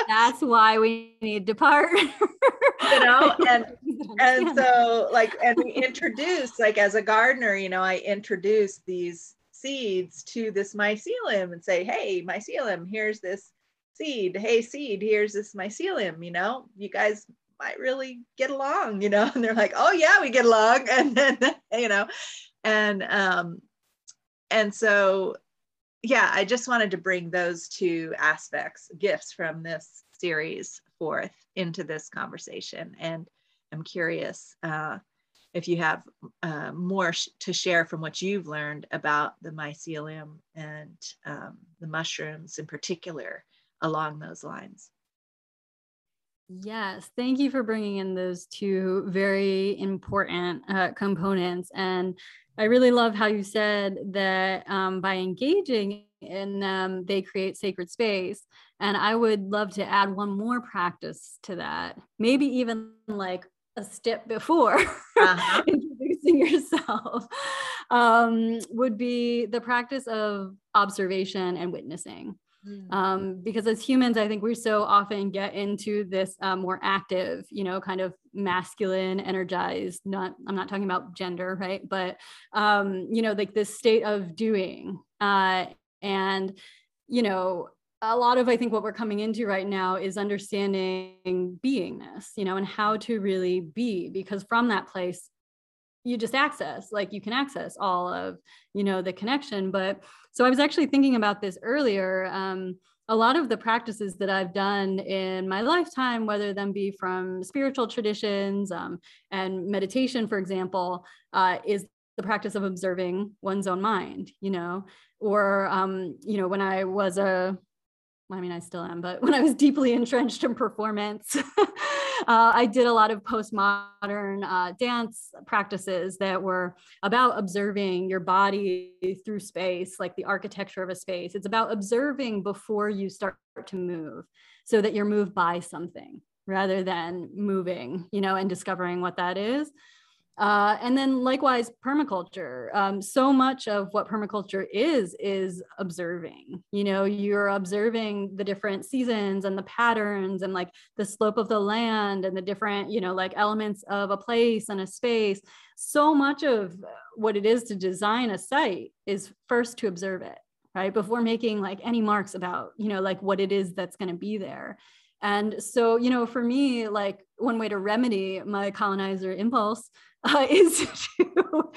That's why we need to part. you know, and and so like and we introduce like as a gardener, you know, I introduce these seeds to this mycelium and say, hey, mycelium, here's this seed. Hey, seed, here's this mycelium, you know, you guys might really get along, you know, and they're like, oh yeah, we get along. And then, you know, and, um, and so, yeah, I just wanted to bring those two aspects, gifts from this series forth into this conversation. And I'm curious, uh, if you have uh, more sh- to share from what you've learned about the mycelium and um, the mushrooms in particular along those lines. Yes, thank you for bringing in those two very important uh, components. And I really love how you said that um, by engaging in them, they create sacred space. And I would love to add one more practice to that, maybe even like a step before uh-huh. introducing yourself, um, would be the practice of observation and witnessing. Mm. Um, because as humans, I think we so often get into this uh, more active, you know, kind of masculine, energized. Not, I'm not talking about gender, right? But um, you know, like this state of doing, uh, and you know, a lot of I think what we're coming into right now is understanding beingness, you know, and how to really be, because from that place, you just access like you can access all of you know the connection but so i was actually thinking about this earlier um, a lot of the practices that i've done in my lifetime whether them be from spiritual traditions um, and meditation for example uh, is the practice of observing one's own mind you know? Or um, you know when i was a I mean, I still am, but when I was deeply entrenched in performance, uh, I did a lot of postmodern uh, dance practices that were about observing your body through space, like the architecture of a space. It's about observing before you start to move so that you're moved by something rather than moving, you know, and discovering what that is. Uh, and then likewise, permaculture. Um, so much of what permaculture is, is observing. You know, you're observing the different seasons and the patterns and like the slope of the land and the different, you know, like elements of a place and a space. So much of what it is to design a site is first to observe it, right? Before making like any marks about, you know, like what it is that's going to be there. And so, you know, for me, like one way to remedy my colonizer impulse uh, is to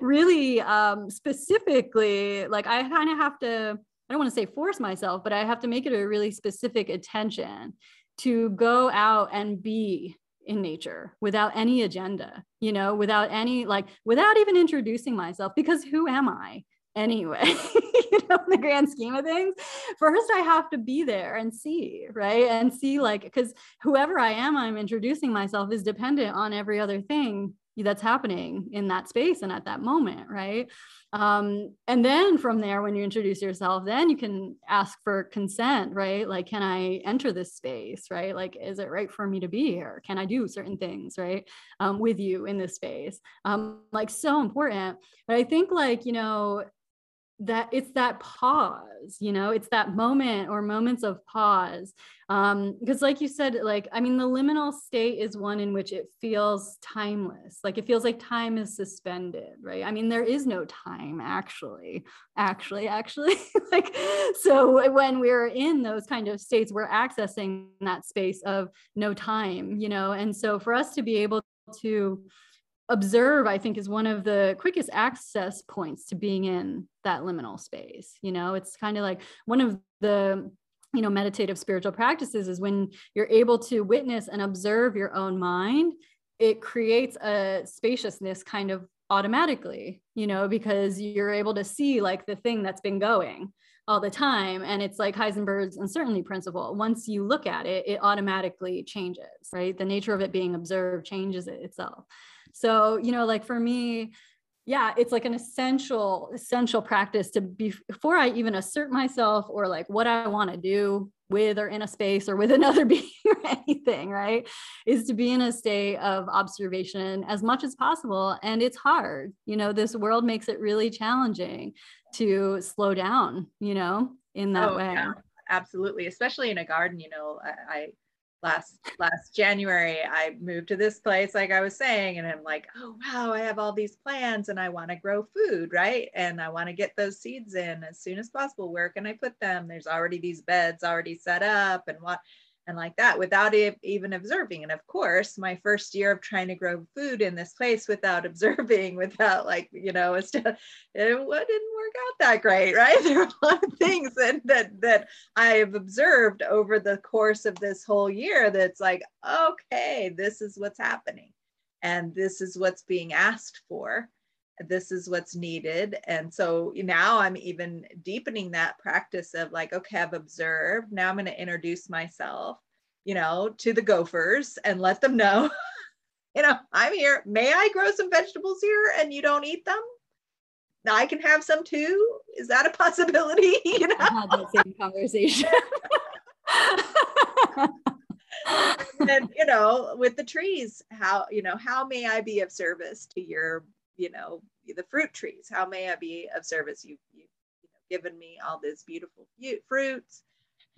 really um, specifically, like, I kind of have to, I don't want to say force myself, but I have to make it a really specific attention to go out and be in nature without any agenda, you know, without any, like, without even introducing myself, because who am I? Anyway you know in the grand scheme of things first i have to be there and see right? And see like because whoever i am i'm introducing myself is dependent on every other thing that's happening in that space and at that moment right? Um, and then from there when you introduce yourself then you can ask for consent right? Like can i enter this space right? Like is it right for me to be here? Can i do certain things right um, with you in this space? Um, like so important. But i think like you know that it's that pause you know it's that moment or moments of pause. Um because like you said like i mean the liminal state is one in which it feels timeless like it feels like time is suspended right? I mean there is no time actually actually actually. Like so when we're in those kind of states we're accessing that space of no time you know? And so for us to be able to observe i think is one of the quickest access points to being in that liminal space you know? It's kind of like one of the you know meditative spiritual practices is when you're able to witness and observe your own mind it creates a spaciousness kind of automatically you know because you're able to see like the thing that's been going all the time and it's like heisenberg's uncertainty principle. Once you look at it it automatically changes right? The nature of it being observed changes it itself so, you know, like for me, yeah, it's like an essential, essential practice to be before I even assert myself or like what I want to do with or in a space or with another being or anything, right? Is to be in a state of observation as much as possible. And it's hard. You know, this world makes it really challenging to slow down, you know, in that oh, way. Yeah, absolutely. Especially in a garden, you know, I, I last last January I moved to this place like I was saying and I'm like oh wow I have all these plans and I want to grow food right? And I want to get those seeds in as soon as possible. Where can I put them? There's already these beds already set up and what and like that without even observing. And of course, my first year of trying to grow food in this place without observing, without like, you know, it didn't work out that great, right? There are a lot of things that, that, that I have observed over the course of this whole year that's like, okay, this is what's happening. and this is what's being asked for this is what's needed and so now i'm even deepening that practice of like okay i've observed now i'm going to introduce myself you know to the gophers and let them know you know i'm here may i grow some vegetables here and you don't eat them Now I can have some too. Is that a possibility? You know, I had that same conversation. and you know, with the trees, how you know, how may I be of service to your, you know, the fruit trees? How may I be of service? You, you, you know, given me all these beautiful fruits.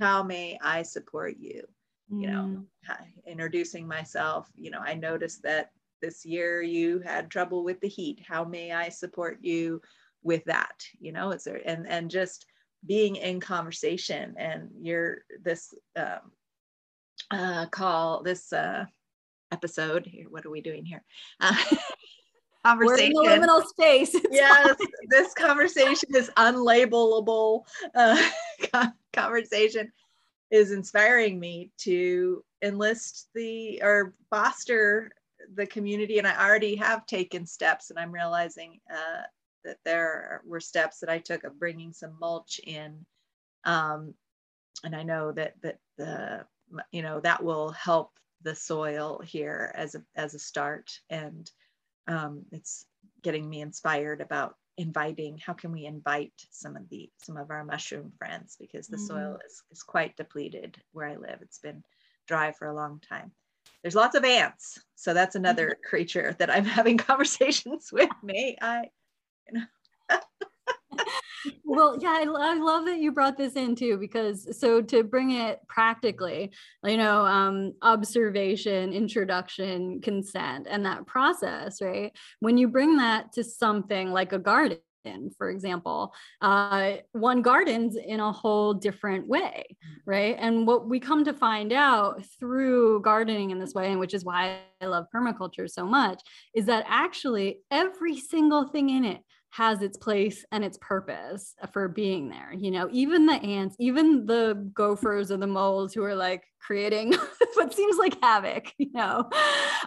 How may I support you? You know, mm. introducing myself. You know, I noticed that this year you had trouble with the heat how may i support you with that you know is there and and just being in conversation and you're this um, uh, call this uh, episode here what are we doing here uh, conversation We're in the liminal space it's yes fine. this conversation is unlabelable uh, conversation is inspiring me to enlist the or foster the community and I already have taken steps and I'm realizing uh, that there were steps that I took of bringing some mulch in. Um, and I know that, that the, you know, that will help the soil here as a, as a start. And um, it's getting me inspired about inviting, how can we invite some of the, some of our mushroom friends because the mm-hmm. soil is, is quite depleted where I live. It's been dry for a long time there's lots of ants. So that's another mm-hmm. creature that I'm having conversations with. May I, you know. Well, yeah, I, I, love that you brought this in too, because so to bring it practically, you know, um, observation, introduction, consent, and that process, right? When you bring that to something like a garden, for example, uh, one gardens in a whole different way, right? And what we come to find out through gardening in this way, and which is why I love permaculture so much, is that actually every single thing in it has its place and its purpose for being there. You know, even the ants, even the gophers or the moles who are like creating what seems like havoc, you know,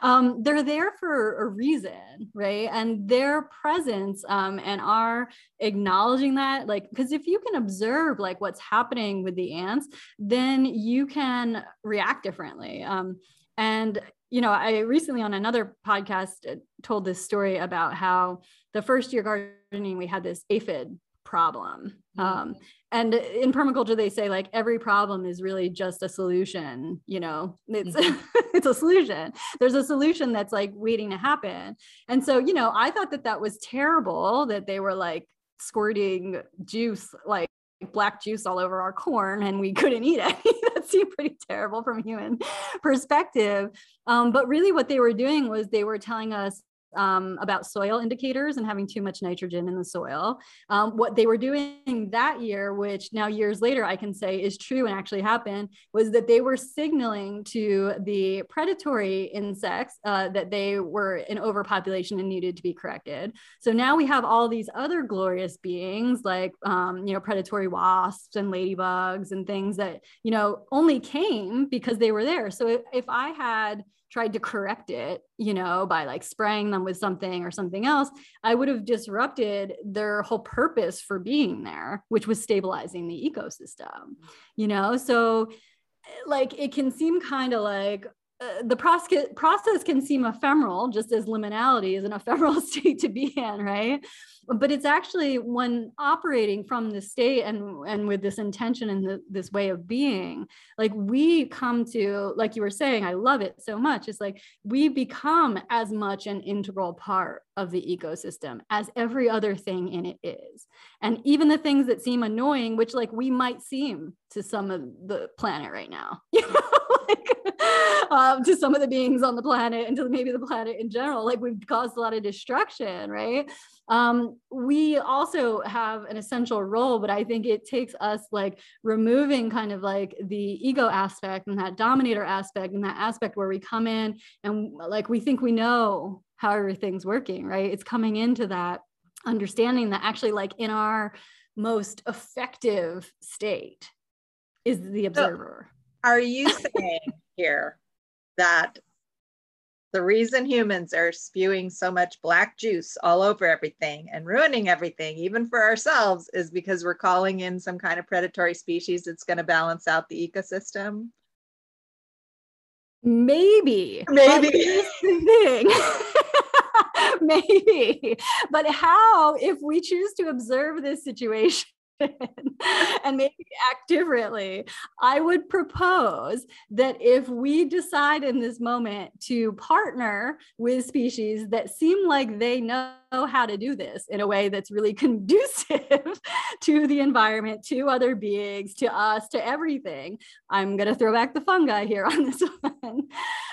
um, they're there for a reason, right? And their presence um, and our acknowledging that, like, because if you can observe like what's happening with the ants, then you can react differently. Um, and you know, I recently on another podcast uh, told this story about how the first year gardening we had this aphid problem. Mm-hmm. Um, and in permaculture, they say like every problem is really just a solution. You know, it's mm-hmm. it's a solution. There's a solution that's like waiting to happen. And so, you know, I thought that that was terrible that they were like squirting juice like black juice all over our corn and we couldn't eat it. that seemed pretty terrible from a human perspective. Um, but really, what they were doing was they were telling us um, about soil indicators and having too much nitrogen in the soil. Um, what they were doing that year, which now years later I can say is true and actually happened, was that they were signaling to the predatory insects uh, that they were in overpopulation and needed to be corrected. So now we have all these other glorious beings like, um, you know, predatory wasps and ladybugs and things that, you know, only came because they were there. So if, if I had tried to correct it, you know, by like spraying them with something or something else, I would have disrupted their whole purpose for being there, which was stabilizing the ecosystem, you know? So, like, it can seem kind of like, uh, the process process can seem ephemeral, just as liminality is an ephemeral state to be in, right? but it's actually when operating from the state and and with this intention and the, this way of being like we come to like you were saying i love it so much. It's like we become as much an integral part of the ecosystem as every other thing in it is. And even the things that seem annoying which like we might seem to some of the planet right now you know like um, to some of the beings on the planet and to maybe the planet in general like we've caused a lot of destruction right um, we also have an essential role, but I think it takes us like removing kind of like the ego aspect and that dominator aspect and that aspect where we come in and like we think we know how everything's working, right? It's coming into that understanding that actually, like in our most effective state, is the observer. So are you saying here that the reason humans are spewing so much black juice all over everything and ruining everything, even for ourselves, is because we're calling in some kind of predatory species that's going to balance out the ecosystem. Maybe. Maybe. thing. Maybe. But how, if we choose to observe this situation, and maybe act differently, I would propose that if we decide in this moment to partner with species that seem like they know how to do this in a way that's really conducive to the environment, to other beings, to us, to everything, I'm going to throw back the fungi here on this one.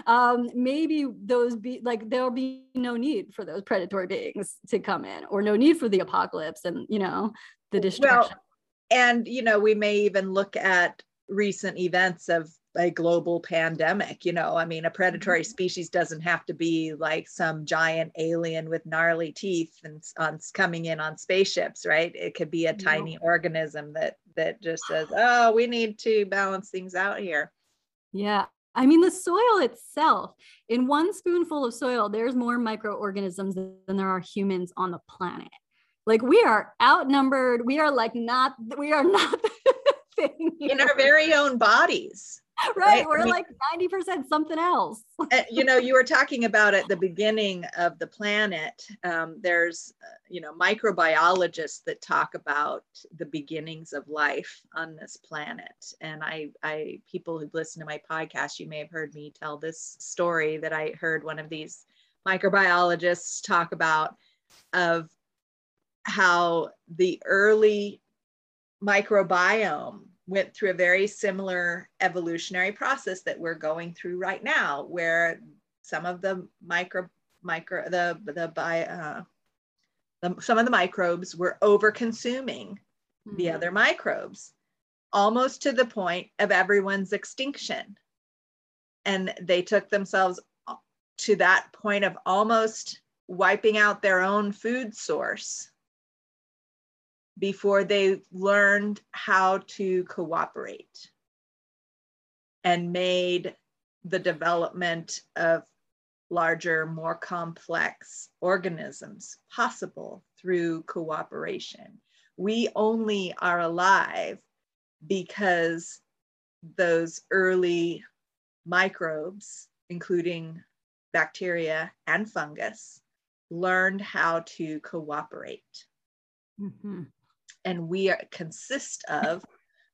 Um, maybe those be like there'll be no need for those predatory beings to come in or no need for the apocalypse and you know the destruction. Well, and you know, we may even look at recent events of a global pandemic. You know, I mean, a predatory mm-hmm. species doesn't have to be like some giant alien with gnarly teeth and on coming in on spaceships, right? It could be a tiny organism that that just says, "Oh, we need to balance things out here." Yeah, I mean, the soil itself, in one spoonful of soil, there's more microorganisms than there are humans on the planet like we are outnumbered. We are like not we are not thing in our very own bodies right, right? we're I mean, like 90% something else. You know you were talking about at the beginning of the planet um, there's uh, you know microbiologists that talk about the beginnings of life on this planet. And i i people who listen to my podcast you may have heard me tell this story that i heard one of these microbiologists talk about of how the early microbiome went through a very similar evolutionary process that we're going through right now, where some of the micro micro the the by uh, the, some of the microbes were over consuming mm-hmm. the other microbes, almost to the point of everyone's extinction, and they took themselves to that point of almost wiping out their own food source before they learned how to cooperate and made the development of larger, more complex organisms possible through cooperation. We only are alive because those early microbes, including bacteria and fungus, learned how to cooperate. Mm-hmm and we are, consist of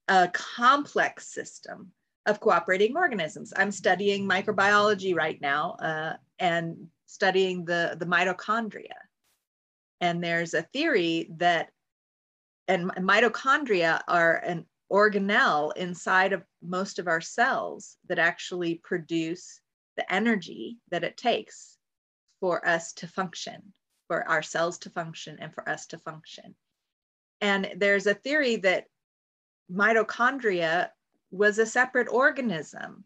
a complex system of cooperating organisms. I'm studying microbiology right now uh, and studying the, the mitochondria. And there's a theory that, and mitochondria are an organelle inside of most of our cells that actually produce the energy that it takes for us to function, for our cells to function, and for us to function. And there's a theory that mitochondria was a separate organism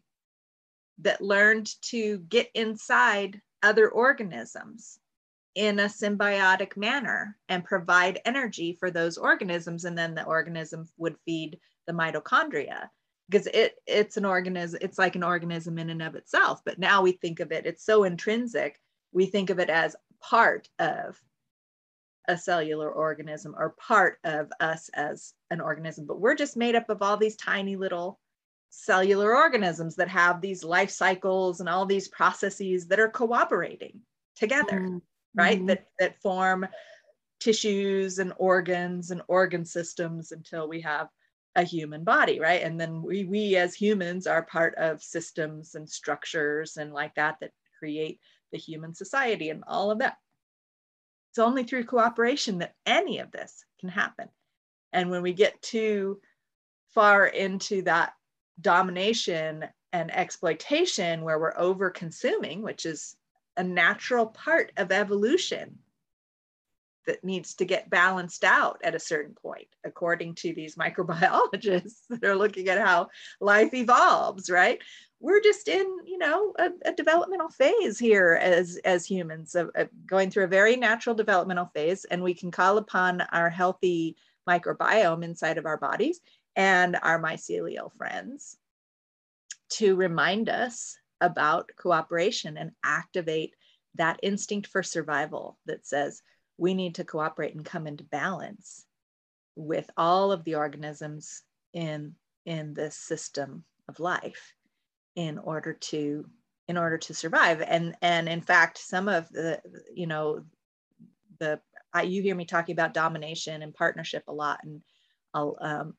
that learned to get inside other organisms in a symbiotic manner and provide energy for those organisms. And then the organism would feed the mitochondria because it it's an organism it's like an organism in and of itself. But now we think of it it's so intrinsic. We think of it as part of a cellular organism or part of us as an organism, but we're just made up of all these tiny little cellular organisms that have these life cycles and all these processes that are cooperating together, mm-hmm. right? That that form tissues and organs and organ systems until we have a human body, right? And then we we as humans are part of systems and structures and like that that create the human society and all of that. It's only through cooperation that any of this can happen. And when we get too far into that domination and exploitation where we're over consuming, which is a natural part of evolution that needs to get balanced out at a certain point, according to these microbiologists that are looking at how life evolves, right? We're just in you know a, a developmental phase here as as humans going through a very natural developmental phase and we can call upon our healthy microbiome inside of our bodies and our mycelial friends to remind us about cooperation and activate that instinct for survival that says we need to cooperate and come into balance with all of the organisms in in this system of life in order to in order to survive and and in fact some of the you know the I, you hear me talking about domination and partnership a lot and i'll um,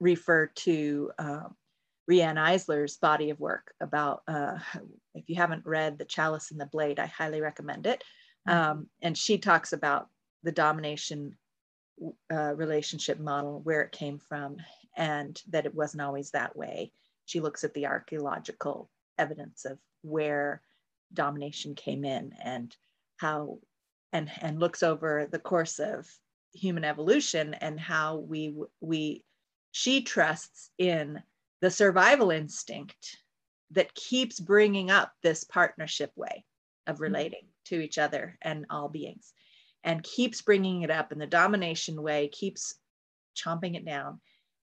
refer to um, Eisler's body of work about, uh, if you haven't read The Chalice and the Blade, I highly recommend it. Mm-hmm. Um, and she talks about the domination uh, relationship model, where it came from, and that it wasn't always that way. She looks at the archaeological evidence of where domination came in and how, and, and looks over the course of human evolution and how we, we, she trusts in the survival instinct that keeps bringing up this partnership way of mm-hmm. relating mm-hmm. to each other and all beings and keeps bringing it up in the domination way keeps chomping it down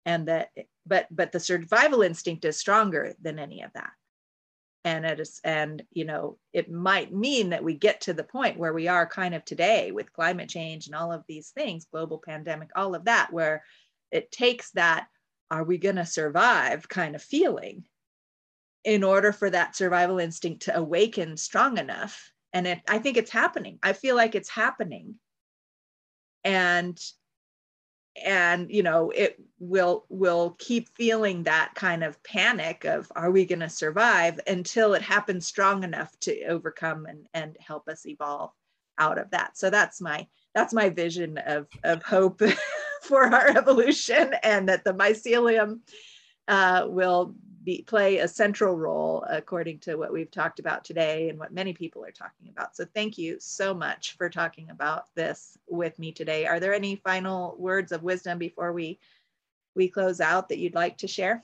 and that but but the survival instinct is stronger than any of that. And it is and you know it might mean that we get to the point where we are kind of today with climate change and all of these things global pandemic all of that where it takes that are we going to survive? kind of feeling in order for that survival instinct to awaken strong enough. And it, i think it's happening. I feel like it's happening. And and you know it will will keep feeling that kind of panic of are we going to survive? until it happens strong enough to overcome and and help us evolve out of that. So that's my that's my vision of of hope for our evolution and that the mycelium uh, will be, play a central role according to what we've talked about today and what many people are talking about. So thank you so much for talking about this with me today. Are there any final words of wisdom before we, we close out that you'd like to share?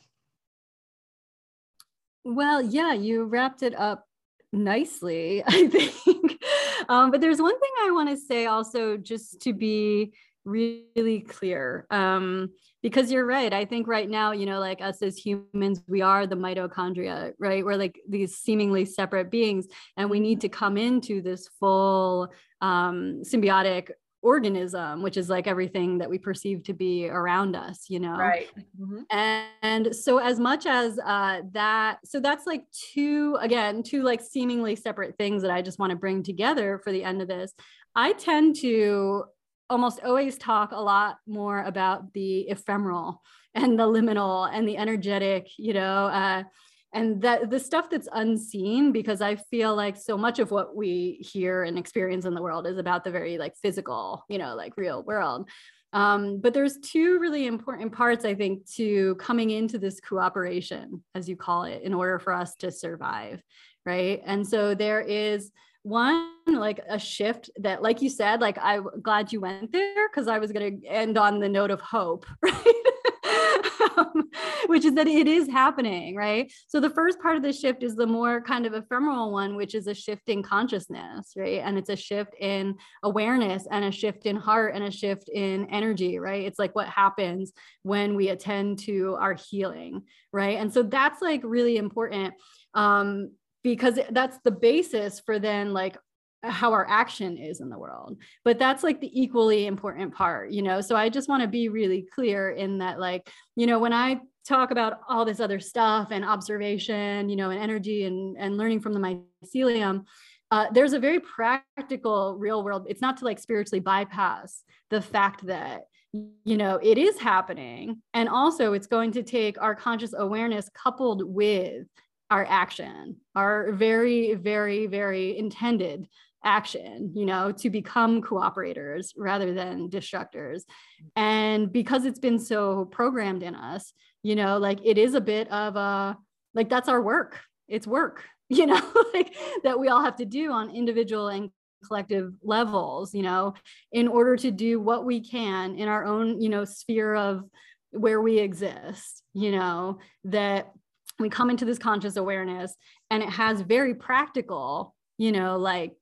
Well, yeah, you wrapped it up nicely, I think. Um, but there's one thing I want to say also, just to be really clear um, because you're right i think right now you know like us as humans we are the mitochondria right? We're like these seemingly separate beings and we need to come into this full um, symbiotic organism which is like everything that we perceive to be around us you know? Right. Mm-hmm. and, and, so as much as uh that so that's like two again two like seemingly separate things that i just want to bring together for the end of this i tend to almost always talk a lot more about the ephemeral and the liminal and the energetic, you know, uh, and that the stuff that's unseen because i feel like so much of what we hear and experience in the world is about the very like physical you know like real world. Um, but there's two really important parts i think to coming into this cooperation as you call it in order for us to survive right? And so there is one like a shift that like you said like i'm glad you went there because i was going to end on the note of hope right? Um, which is that it is happening right? So the first part of the shift is the more kind of ephemeral one which is a shift in consciousness right? And it's a shift in awareness and a shift in heart and a shift in energy right? It's like what happens when we attend to our healing right? And so that's like really important. Um because that's the basis for then like how our action is in the world. But that's like the equally important part you know? So i just want to be really clear in that like you know when i talk about all this other stuff and observation you know and energy and and learning from the mycelium uh, there's a very practical real world it's not to like spiritually bypass the fact that you know it is happening. And also it's going to take our conscious awareness coupled with our action, our very, very, very intended action, you know, to become cooperators rather than destructors. And because it's been so programmed in us, you know, like it is a bit of a, like that's our work. It's work, you know, like that we all have to do on individual and collective levels, you know, in order to do what we can in our own, you know, sphere of where we exist, you know, that we come into this conscious awareness and it has very practical you know like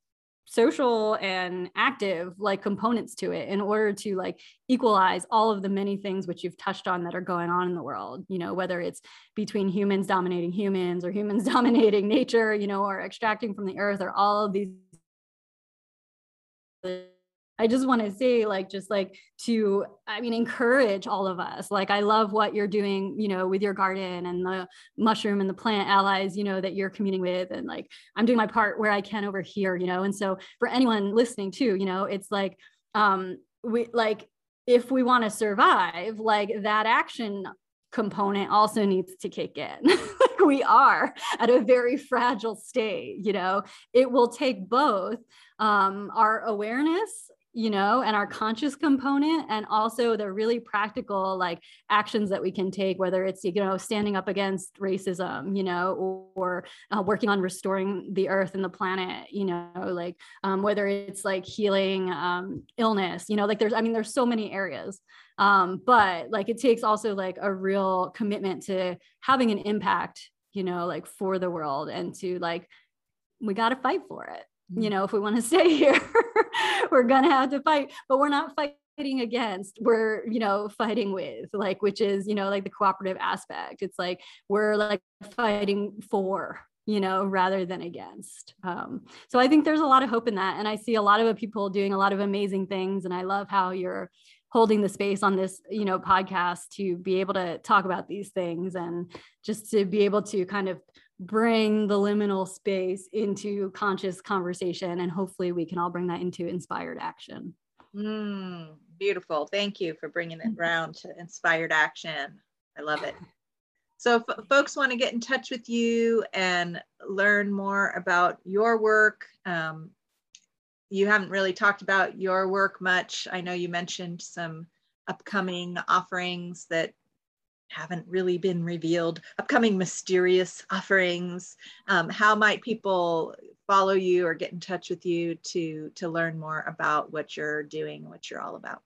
social and active like components to it in order to like equalize all of the many things which you've touched on that are going on in the world you know whether it's between humans dominating humans or humans dominating nature you know or extracting from the earth or all of these I just want to say, like, just like to, I mean, encourage all of us. Like, I love what you're doing, you know, with your garden and the mushroom and the plant allies, you know, that you're communing with. And like, I'm doing my part where I can over here, you know. And so, for anyone listening too, you know, it's like, um, we like, if we want to survive, like that action component also needs to kick in. like we are at a very fragile state, you know. It will take both um, our awareness you know, and our conscious component, and also the really practical like actions that we can take, whether it's, you know, standing up against racism, you know, or, or uh, working on restoring the earth and the planet, you know, like um, whether it's like healing um, illness, you know, like there's, I mean, there's so many areas. Um, but like it takes also like a real commitment to having an impact, you know, like for the world and to like, we got to fight for it you mm. know if we want to stay here we're gonna have to fight but we're not fighting against we're you know fighting with like which is you know like the cooperative aspect it's like we're like fighting for you know rather than against um, so i think there's a lot of hope in that and i see a lot of people doing a lot of amazing things and i love how you're holding the space on this you know podcast to be able to talk about these things and just to be able to kind of bring the liminal space into conscious conversation. And hopefully we can all bring that into inspired action. Mm, beautiful. Thank you for bringing it around to inspired action. I love it. So if folks want to get in touch with you and learn more about your work um, you haven't really talked about your work much i know you mentioned some upcoming offerings that haven't really been revealed, upcoming mysterious offerings. Um, how might people follow you or get in touch with you to to learn more about what you're doing, what you're all about?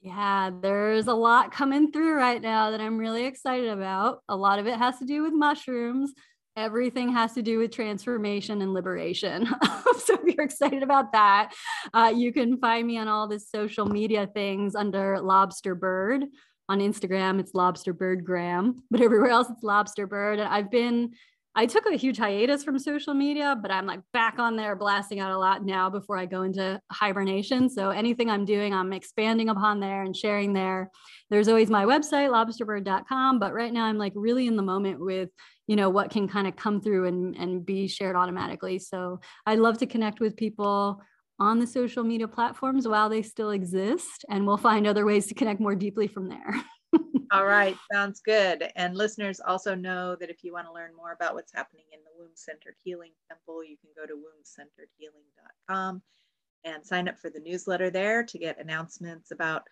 Yeah, there's a lot coming through right now that I'm really excited about. A lot of it has to do with mushrooms. Everything has to do with transformation and liberation. so if you're excited about that, uh, you can find me on all the social media things under Lobster Bird on Instagram, it's Lobster Bird Graham, but everywhere else, it's Lobster Bird. And I've been, I took a huge hiatus from social media, but I'm like back on there blasting out a lot now before I go into hibernation. So anything I'm doing, I'm expanding upon there and sharing there. There's always my website, lobsterbird.com. But right now, I'm like really in the moment with, you know, what can kind of come through and, and be shared automatically. So I love to connect with people on the social media platforms while they still exist, and we'll find other ways to connect more deeply from there. All right, sounds good. And listeners also know that if you want to learn more about what's happening in the Womb Centered Healing Temple, you can go to wombcenteredhealing.com and sign up for the newsletter there to get announcements about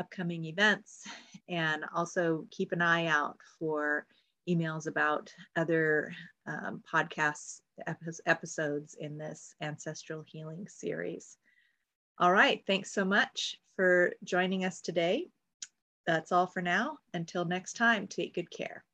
upcoming events and also keep an eye out for emails about other um, podcasts episodes in this ancestral healing series. All right, thanks so much for joining us today. That's all for now. Until next time, take good care.